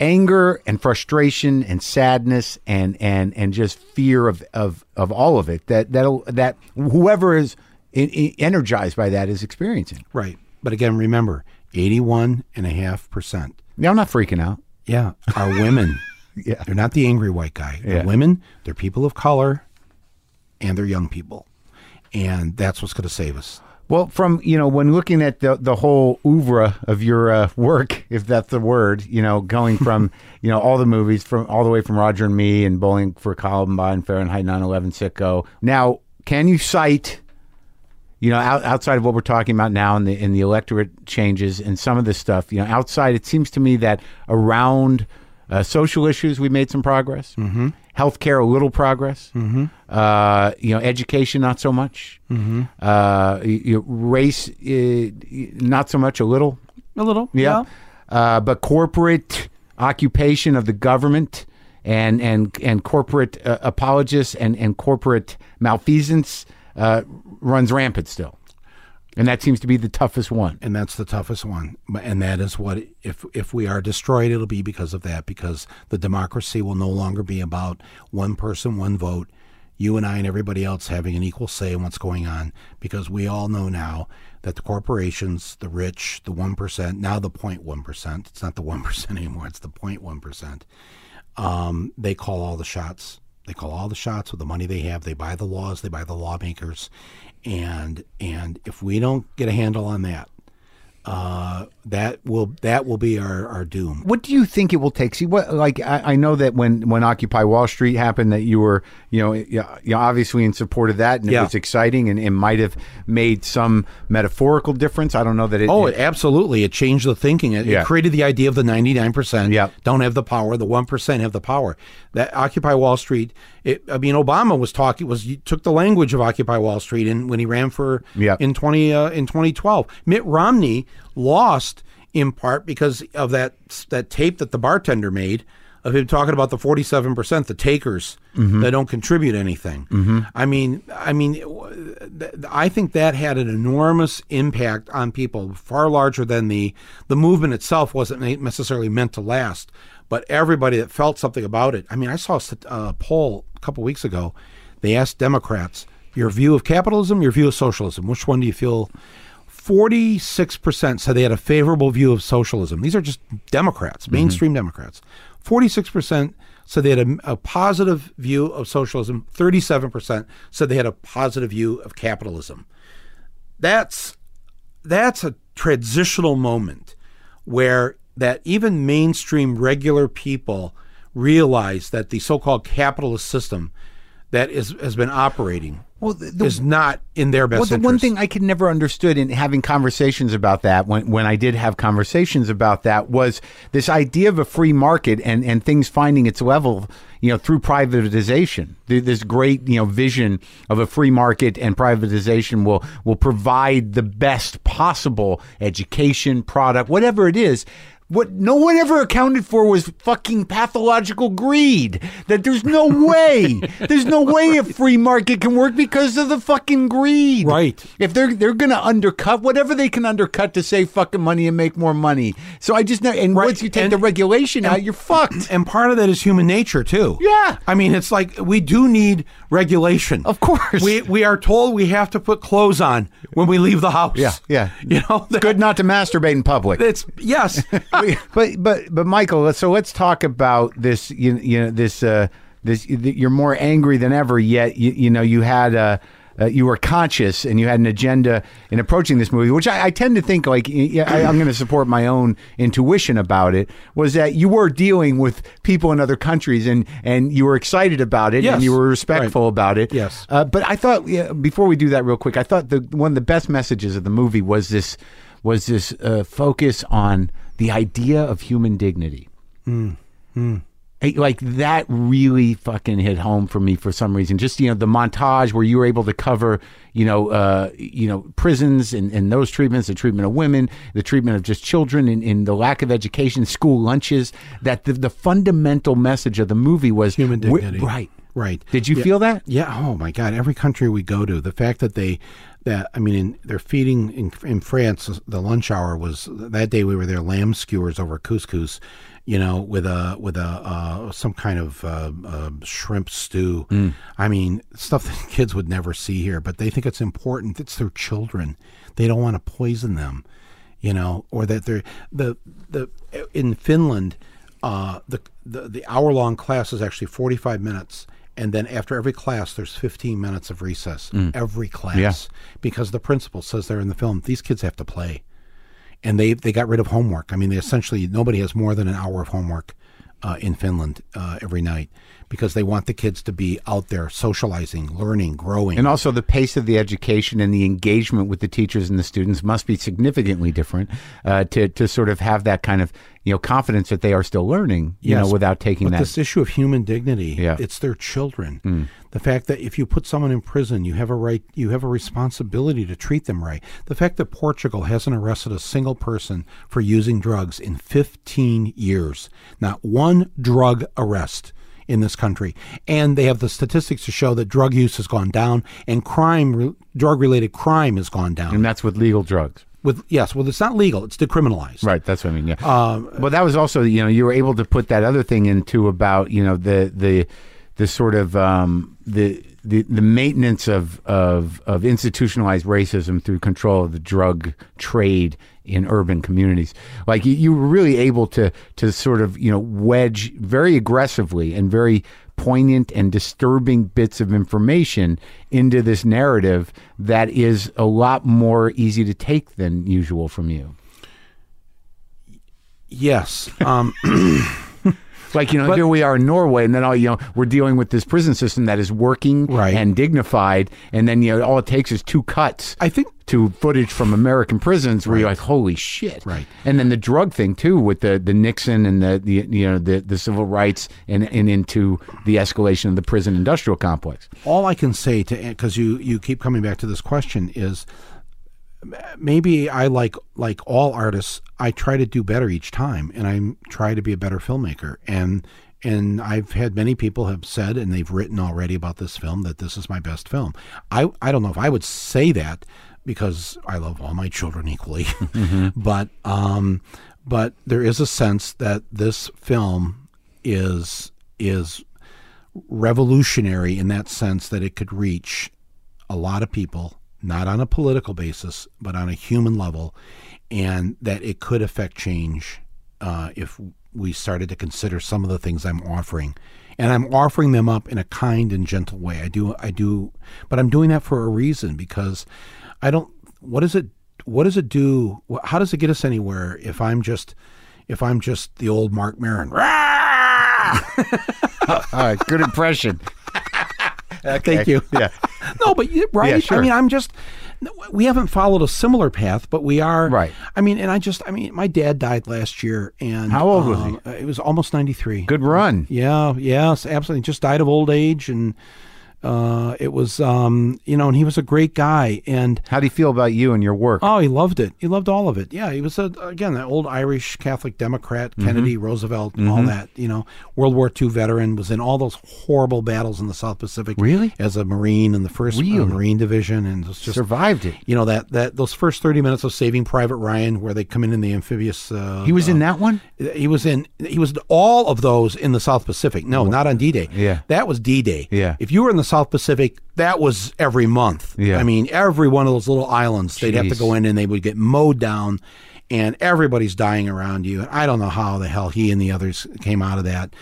anger and frustration and sadness and and and just fear of of of all of it that that that whoever is in, in- energized by that is experiencing. right. But again, remember, eighty-one and a half percent. Yeah, I'm not freaking out. Yeah, are women. Yeah. they're not the angry white guy. They're Yeah. women. They're people of color, and they're young people, and that's what's going to save us. Well, from you know, when looking at the the whole oeuvre of your uh, work, if that's the word, you know, going from you know all the movies from all the way from Roger and Me and Bowling for Columbine, and Fahrenheit 9/11, Sicko. Now, can you cite, you know, out, outside of what we're talking about now and the in the electorate changes and some of this stuff, you know, outside, it seems to me that around uh, social issues we made some progress. Mm-hmm. Healthcare, a little progress. Mm-hmm. Uh, you know, education, not so much. Mm-hmm. Uh, y- y- race, uh, not so much. A little. A little, Yeah. Uh, but corporate occupation of the government and and and corporate uh, apologists and and corporate malfeasance uh, runs rampant still, and that seems to be the toughest one. and that's the toughest one. And that is what if if we are destroyed, it'll be because of that. Because the democracy will no longer be about one person, one vote. You and I and everybody else having an equal say in what's going on. Because we all know now that the corporations, the rich, the one percent, now the 0.1 percent. It's not the one percent anymore. It's the 0.1 percent. Um, they call all the shots. They call all the shots with the money they have. They buy the laws. They buy the lawmakers, and and if we don't get a handle on that, uh, that will that will be our, our doom. What do you think it will take? See, what like I, I know that when when Occupy Wall Street happened, that you were you know you you obviously in support of that, and it was exciting, and it might have made some metaphorical difference. I don't know that it. Oh, it- absolutely! It changed the thinking. It, it created the idea of the ninety nine percent Yeah. don't have the power. The one percent have the power. That Occupy Wall Street. It, I mean, Obama was talking was he took the language of Occupy Wall Street in when he ran for Yeah. in twenty uh, in twenty twelve. Mitt Romney lost in part because of that that tape that the bartender made of him talking about the 47% the takers that don't contribute anything. I mean I mean th- I think that had an enormous impact on people far larger than the the movement itself wasn't necessarily meant to last but everybody that felt something about it. I mean I saw a a poll couple weeks ago. They asked Democrats your view of capitalism, your view of socialism. Which one do you feel 46% said they had a favorable view of socialism. These are just Democrats, mm-hmm. mainstream Democrats. 46% said they had a, a positive view of socialism. 37% said they had a positive view of capitalism. That's that's a transitional moment where that even mainstream regular people realize that the so-called capitalist system that is has been operating Well, the- the- is not in their best Well, the interest. one thing I could never understood in having conversations about that, when when I did have conversations about that, was this idea of a free market and and things finding its level, you know, through privatization. This great you know vision of a free market and privatization will will provide the best possible education product, whatever it is. What no one ever accounted for was fucking pathological greed. That there's no way, there's no way a free market can work because of the fucking greed. Right. If they're they're gonna undercut whatever they can undercut to save fucking money and make more money. So I just know. And Right. once you take And- the regulation out, you're fucked. and part of that is human nature too. Yeah. I mean, it's like we do need regulation. Of course. We we are told we have to put clothes on when we leave the house. Yeah, yeah. You know, that- Good not to masturbate in public. It's yes. but but but Michael, so let's talk about this. You, you know this uh, this. You're more angry than ever. Yet you, you know you had uh, uh, you were conscious and you had an agenda in approaching this movie, which I, I tend to think like yeah, I, I'm going to support my own intuition about it. Was that you were dealing with people in other countries and and you were excited about it Yes. and you were respectful Right. about it. Yes. Uh, but I thought yeah, before we do that real quick, I thought the one of the best messages of the movie was this was this uh, focus on the idea of human dignity. It- like that really fucking hit home for me for some reason. Just you know the montage where you were able to cover you know uh, you know prisons and, and those treatments, the treatment of women, the treatment of just children, and, and the lack of education, school lunches. That the, the fundamental message of the movie was Human dignity. right. Right. Did you Yeah. feel that? Yeah. Oh my God. Every country we go to, the fact that they, that I mean, in, they're feeding in, in France. The lunch hour was that day we were there. Lamb skewers over couscous, you know, with a with a uh, some kind of uh, uh, shrimp stew. I mean, stuff that kids would never see here, but they think it's important. It's their children. They don't want to poison them, you know, or that they're the the in Finland. Uh, the the, the hour long class is actually 45 minutes and then after every class there's 15 minutes of recess every class. Yeah. because the principal says there in the film these kids have to play. And they they got rid of homework. I mean they essentially nobody has more than an hour of homework uh, in finland uh, every night because they want the kids to be out there socializing learning growing And also, the pace of the education and the engagement with the teachers and the students must be significantly different uh, to to sort of have that kind of you know confidence that they are still learning, you know, without taking but that. this issue of human dignity Yeah. it's their children the fact that if you put someone in prison you have a right you have a responsibility to treat them right the fact that portugal hasn't arrested a single person for using drugs in 15 years not one drug arrest in this country and they have the statistics to show that drug use has gone down and crime drug related crime has gone down and that's with legal drugs. with yes well it's not legal it's decriminalized Right, that's what I mean. Yeah. Um, well, that was also you know you were able to put that other thing into about you know the the the sort of um, the. The, the maintenance of, of of institutionalized racism through control of the drug trade in urban communities, like you, you were really able to to sort of you know wedge very aggressively and very poignant and disturbing bits of information into this narrative that is a lot more easy to take than usual from you. yes um, Like you know, here we are in Norway, and then all you know, we're dealing with this prison system that is working Right. and dignified, and then you know, all it takes is two cuts i think to footage from American prisons where you're like, holy shit, Right. And then the drug thing too, with the the Nixon and the, the you know the the civil rights and and into the escalation of the prison industrial complex. all I can say to because you you keep coming back to this question is maybe I like like all artists I try to do better each time and I try to be a better filmmaker. And and I've had many people have said and they've written already about this film that this is my best film. I I don't know if I would say that because I love all my children equally, but um but there is a sense that this film is is revolutionary in that sense that it could reach a lot of people, not on a political basis, but on a human level, and that it could affect change uh, if we started to consider some of the things I'm offering. And I'm offering them up in a kind and gentle way. I do, I do, but I'm doing that for a reason because I don't. What does it? What does it do? How does it get us anywhere if I'm just, if I'm just the old Marc Maron? All right, good impression. Uh, thank you. Yeah. No, but right. Yeah, sure. I mean, I'm just. We haven't followed a similar path, but we are. Right. I mean, and I just. I mean, my dad died last year, and How old was he? Um, it was almost 93. Good run. Yeah. Yes. Absolutely. Just died of old age, and uh, it was. Um, you know, and he was a great guy, and. How do you feel about you and your work? Oh, he loved it. He loved all of it. Yeah, he was a, again that old Irish Catholic Democrat, Kennedy, Roosevelt, all that. You know, World War II veteran was in all those horrible battles in the South Pacific. Really? as a Marine in the first uh, Marine Division, and was just Survived it. you know that that those first thirty minutes of Saving Private Ryan, where they come in in the amphibious. Uh, He was in that one. he was in. He was all of those in the South Pacific. No, not on D Day. Yeah. that was D Day. Yeah. If you were in the South Pacific, that was every month. Yeah. I mean, every one of those little islands, they'd have to go in and they would get mowed down, and everybody's dying around you. And I don't know how the hell he and the others came out of that.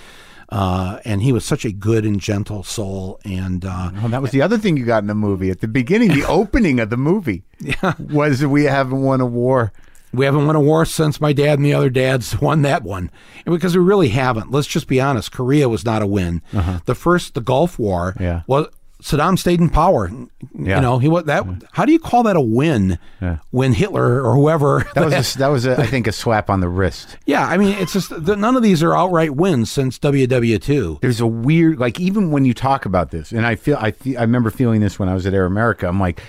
Uh, and he was such a good and gentle soul, and uh, Oh, that was the other thing you got in the movie at the beginning, the opening of the movie. Yeah, was we haven't won a war. We haven't won a war since my dad and the other dads won that one. And because we really haven't. Let's just be honest. Korea was not a win. The first, the Gulf War, Uh-huh. Yeah. was Saddam stayed in power. Yeah. You know, he was that. How do you call that a win Yeah. when Hitler or whoever? That was a, that was a, I think a slap on the wrist. yeah, I mean, it's just the, none of these are outright wins since WW two. There's a weird like even when you talk about this, and I feel I I remember feeling this when I was at Air America. I'm like,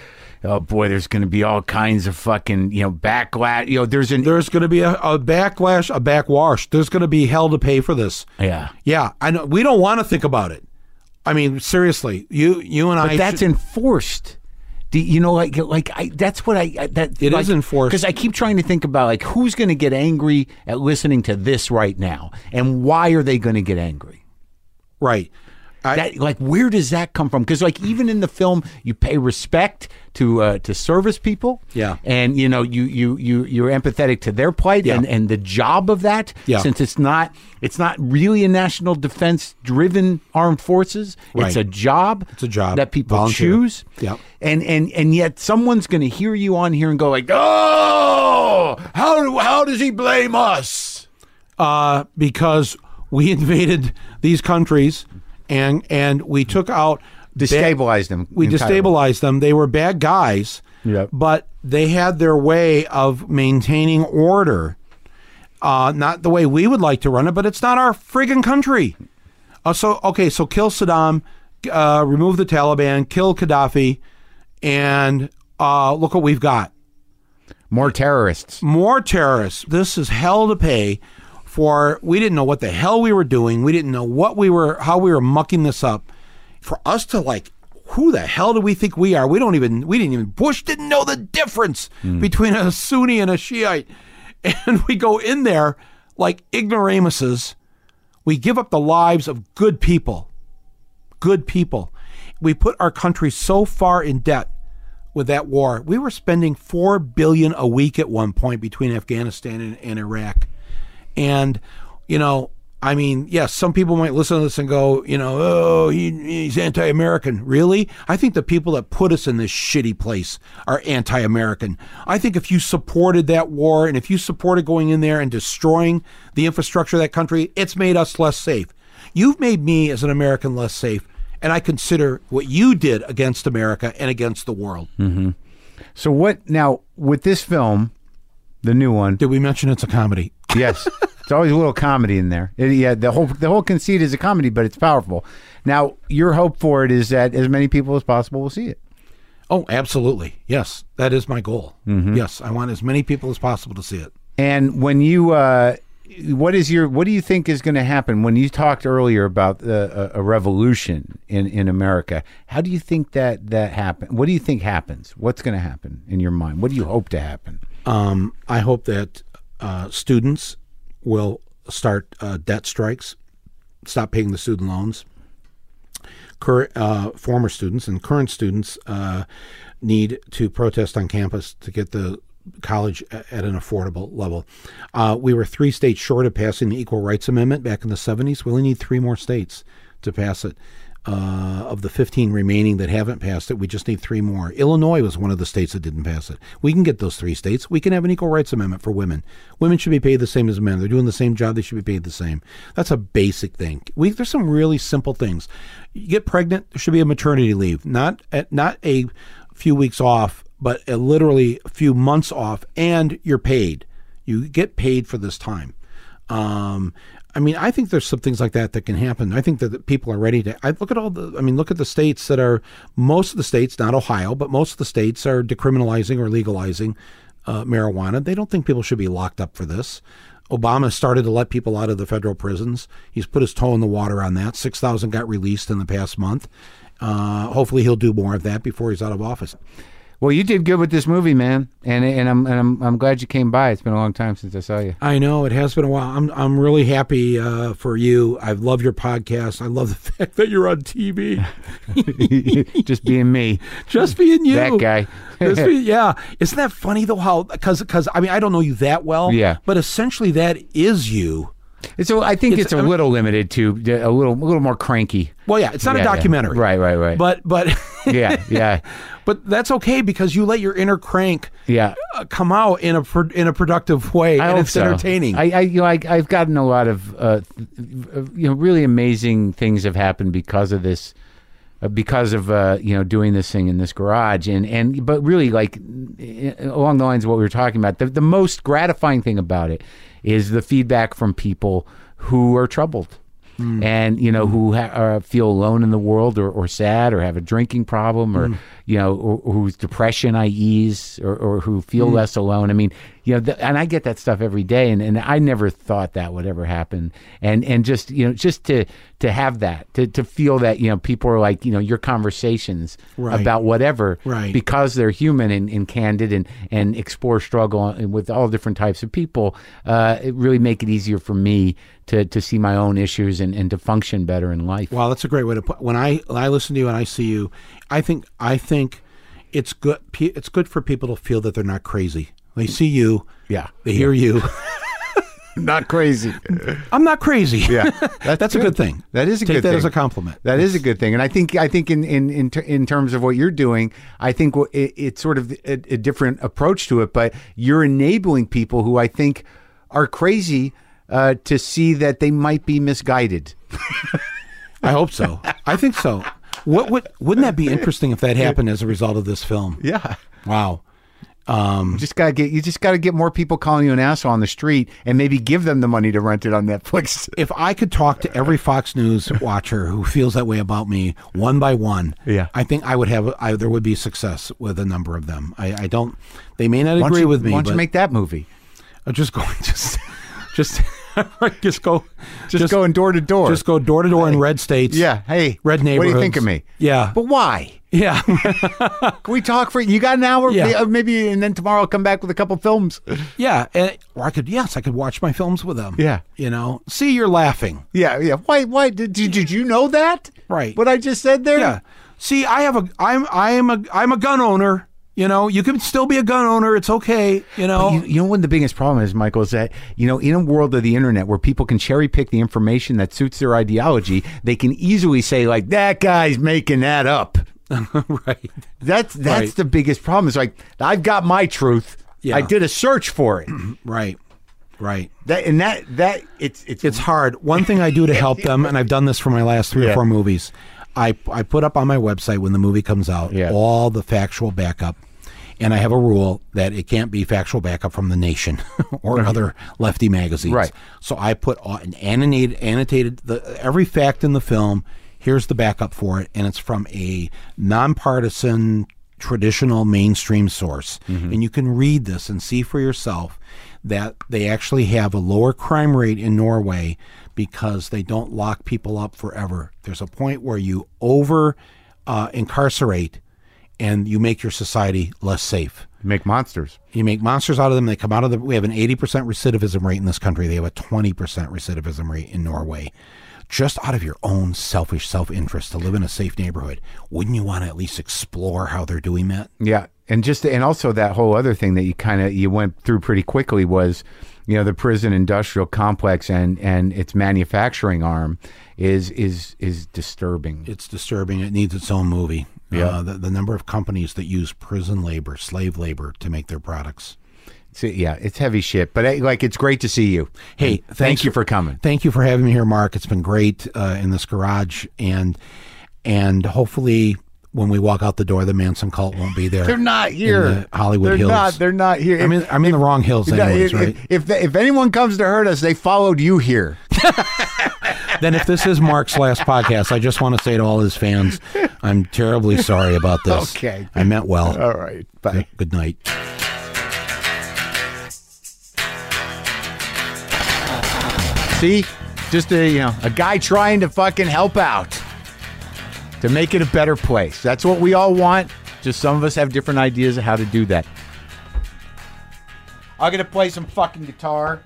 oh boy, there's going to be all kinds of fucking you know backlash. You know, there's an There's going to be a, a backlash, a backwash. There's going to be hell to pay for this. yeah. Yeah, I know. We don't want to think about it. I mean, seriously, you you and I. But that's should- enforced. Do you know, like, like I, that's what I, I that It like, is enforced. because I keep trying to think about like who's going to get angry at listening to this right now, and why are they going to get angry? right. I, that like where does that come from because like even in the film you pay respect to uh, to service people Yeah. and you know you you you you're empathetic to their plight Yeah. and and the job of that Yeah. since it's not it's not really a national defense driven armed forces Right. it's a job It's a job. that people Volunteer. choose Yeah, and and and yet someone's going to hear you on here and go like oh how do, how does he blame us uh, because we invaded these countries and and we took out bad- destabilize them we destabilized them. They were bad guys, Yep. but they had their way of maintaining order. Uh, not the way we would like to run it, but it's not our friggin' country. Uh, so okay, so kill Saddam, uh, remove the Taliban, kill Gaddafi, and uh, look what we've got. more terrorists more terrorists. This is hell to pay for. We didn't know what the hell we were doing. We didn't know what we were, how we were mucking this up. For us to like, who the hell do we think we are? We don't even. We didn't even. Bush didn't know the difference hmm. between a Sunni and a Shiite, and we go in there like ignoramuses. We give up the lives of good people. Good people. We put our country so far in debt with that war. We were spending four billion a week at one point between Afghanistan and, and Iraq. And, you know, I mean, yes, some people might listen to this and go, you know, oh, he, he's anti American. Really? I think the people that put us in this shitty place are anti American. I think if you supported that war and if you supported going in there and destroying the infrastructure of that country, it's made us less safe. You've made me as an American less safe. And I consider what you did against America and against the world. Mm-hmm. So what now with this film, the new one? Did we mention it's a comedy? Yes, it's always a little comedy in there. It- yeah, the whole the whole conceit is a comedy, but it's powerful. Now, your hope for it is that as many people as possible will see it. Oh, absolutely. Yes, that is my goal. Yes, I want as many people as possible to see it. And when you, uh, what is your, what do you think is going to happen when you talked earlier about uh, a, a revolution in in America? How do you think that that happen? What do you think happens? What's going to happen in your mind? What do you hope to happen? Um, I hope that uh, students will start uh, debt strikes, stop paying the student loans. Current, uh, former students and current students uh, need to protest on campus to get the college at an affordable level. Uh, we were three states short of passing the Equal Rights Amendment back in the 70s. We only need three more states to pass it. Uh, of the 15 remaining that haven't passed it, we just need three more. Illinois was one of the states that didn't pass it. We can get those three states. We can have an equal rights amendment for women. Women should be paid the same as men. They're doing the same job. They should be paid the same. That's a basic thing. We, there's some really simple things. You get pregnant, there should be a maternity leave, not not a few weeks off, but a literally a few months off, and you're paid. You get paid for this time. Um, I mean, I think there's some things like that that can happen. I think that people are ready to. I look at all the. I mean, look at the states that are. Most of the states, not Ohio, but most of the states are decriminalizing or legalizing uh, marijuana. They don't think people should be locked up for this. Obama started to let people out of the federal prisons. He's put his toe in the water on that. Six thousand got released in the past month. Uh, hopefully, he'll do more of that before he's out of office. Well, you did good with this movie, man, and and I'm and I'm I'm glad you came by. It's been a long time since I saw you. I know it has been a while. I'm I'm really happy uh, for you. I love your podcast. I love the fact that you're on TV. Just being me, Just being you, that guy. Just be- yeah, isn't that funny though? How because because I mean I don't know you that well. Yeah. but essentially that is you. So I think it's, It's- a I mean- little limited to a little a little more cranky. Well, yeah, it's not Yeah, a yeah. documentary, Right, right, right. But but yeah, yeah, but that's okay because you let your inner crank yeah. uh, come out in a pro- in a productive way, I and it's so. entertaining. I, I, you know, I, I've gotten a lot of, uh, you know, really amazing things have happened because of this because of uh, you know doing this thing in this garage. And and but really like along the lines of what we were talking about the, the most gratifying thing about it is the feedback from people who are troubled. And you know who ha- uh, feel alone in the world or, or sad or have a drinking problem or you know or, or whose depression I ease or, or who feel less alone. I mean, you know, th- and I get that stuff every day, and, and I never thought that would ever happen. And and just you know, just to to have that, to to feel that you know, people are like you know, your conversations Right. about whatever, Right. because they're human and, and candid and and explore struggle and with all different types of people. Uh, it really make it easier for me to to see my own issues and, and to function better in life. Wow, that's a great way to put. When I when I listen to you and I see you, I think I think it's good. It's good for people to feel that they're not crazy. They see you, Yeah. they hear you. Not crazy. I'm not crazy. Yeah, that's, a good thing. That is a Take good that thing. as a compliment. That is a good thing, and I think I think in in in, ter- in terms of what you're doing, I think it, it's sort of a, a different approach to it. But you're enabling people who I think are crazy uh, to see that they might be misguided. I hope so. I think so. What would wouldn't that be interesting if that happened as a result of this film? Yeah. Wow. Um, you just gotta get you just gotta get more people calling you an asshole on the street, and maybe give them the money to rent it on Netflix. If I could talk to every Fox News watcher who feels that way about me one by one, Yeah. I think I would have. I, there would be success with a number of them. I, I don't. They may not Why agree you, with me. Why don't you make that movie? I'll just go. Just, just, just go. Just, going door to door. Just go door to door in red states. Yeah. Hey, Red neighborhoods. What do you think of me? Yeah. But why? Yeah. Can we talk for you? Got an hour? Yeah. Uh, Maybe, and then tomorrow I'll come back with a couple films. yeah. And, or I could. Yes, I could watch my films with them. Yeah. You know. See, you're laughing. Yeah, yeah. Why? Why did, did did you know that? Right. What I just said there. Yeah. See, I have a. I'm. I am a. I'm a gun owner. You know, you can still be a gun owner. It's okay. You know. You, you know what the biggest problem is, Michael, is that you know in a world of the internet where people can cherry pick the information that suits their ideology, they can easily say like that guy's making that up. right. That's that's Right. the biggest problem. It's like I've got my truth. Yeah. I did a search for it. Right. Right. that and that that it's it's It's hard. One thing I do to help them, and I've done this for my last three Yeah. or four movies, I I put up on my website when the movie comes out Yeah. all the factual backup, and I have a rule that it can't be factual backup from the Nation or other lefty magazines. Right. So I put an annotated annotated the every fact in the film. Here's the backup for it, and it's from a nonpartisan traditional mainstream source. Mm-hmm. And you can read this and see for yourself that they actually have a lower crime rate in Norway because they don't lock people up forever. There's a point where you over uh, incarcerate and you make your society less safe. make monsters. You make monsters out of them. They come out of the. We have an 80% recidivism rate in this country. They have a 20% recidivism rate in Norway. Just out of your own selfish self interest to live in a safe neighborhood, wouldn't you want to at least explore how they're doing that? Yeah, and just and also that whole other thing that you kind of you went through pretty quickly was, you know, the prison industrial complex and and its manufacturing arm is is is disturbing. It's disturbing. It needs its own movie. Yeah. Uh, the, the number of companies that use prison labor, slave labor to make their products. So, yeah, it's heavy shit, but like it's great to see you. Hey, And thanks thank you for coming. Thank you for having me here, Marc. It's been great uh, in this garage, and and hopefully when we walk out the door, the Manson cult won't be there. They're not here. the Hollywood they're Hills. Not, they're not here. I'm in, I'm in the wrong hills, anyways, if, right? if, if anyone comes to hurt us, they followed you here. then if this is Marc's last podcast, I just want to say to all his fans, I'm terribly sorry about this. Okay. I meant well. All right, bye. Good night. See, just a you know a guy trying to fucking help out to make it a better place. That's what we all want. Just some of us have different ideas of how to do that. I'm gonna play some fucking guitar.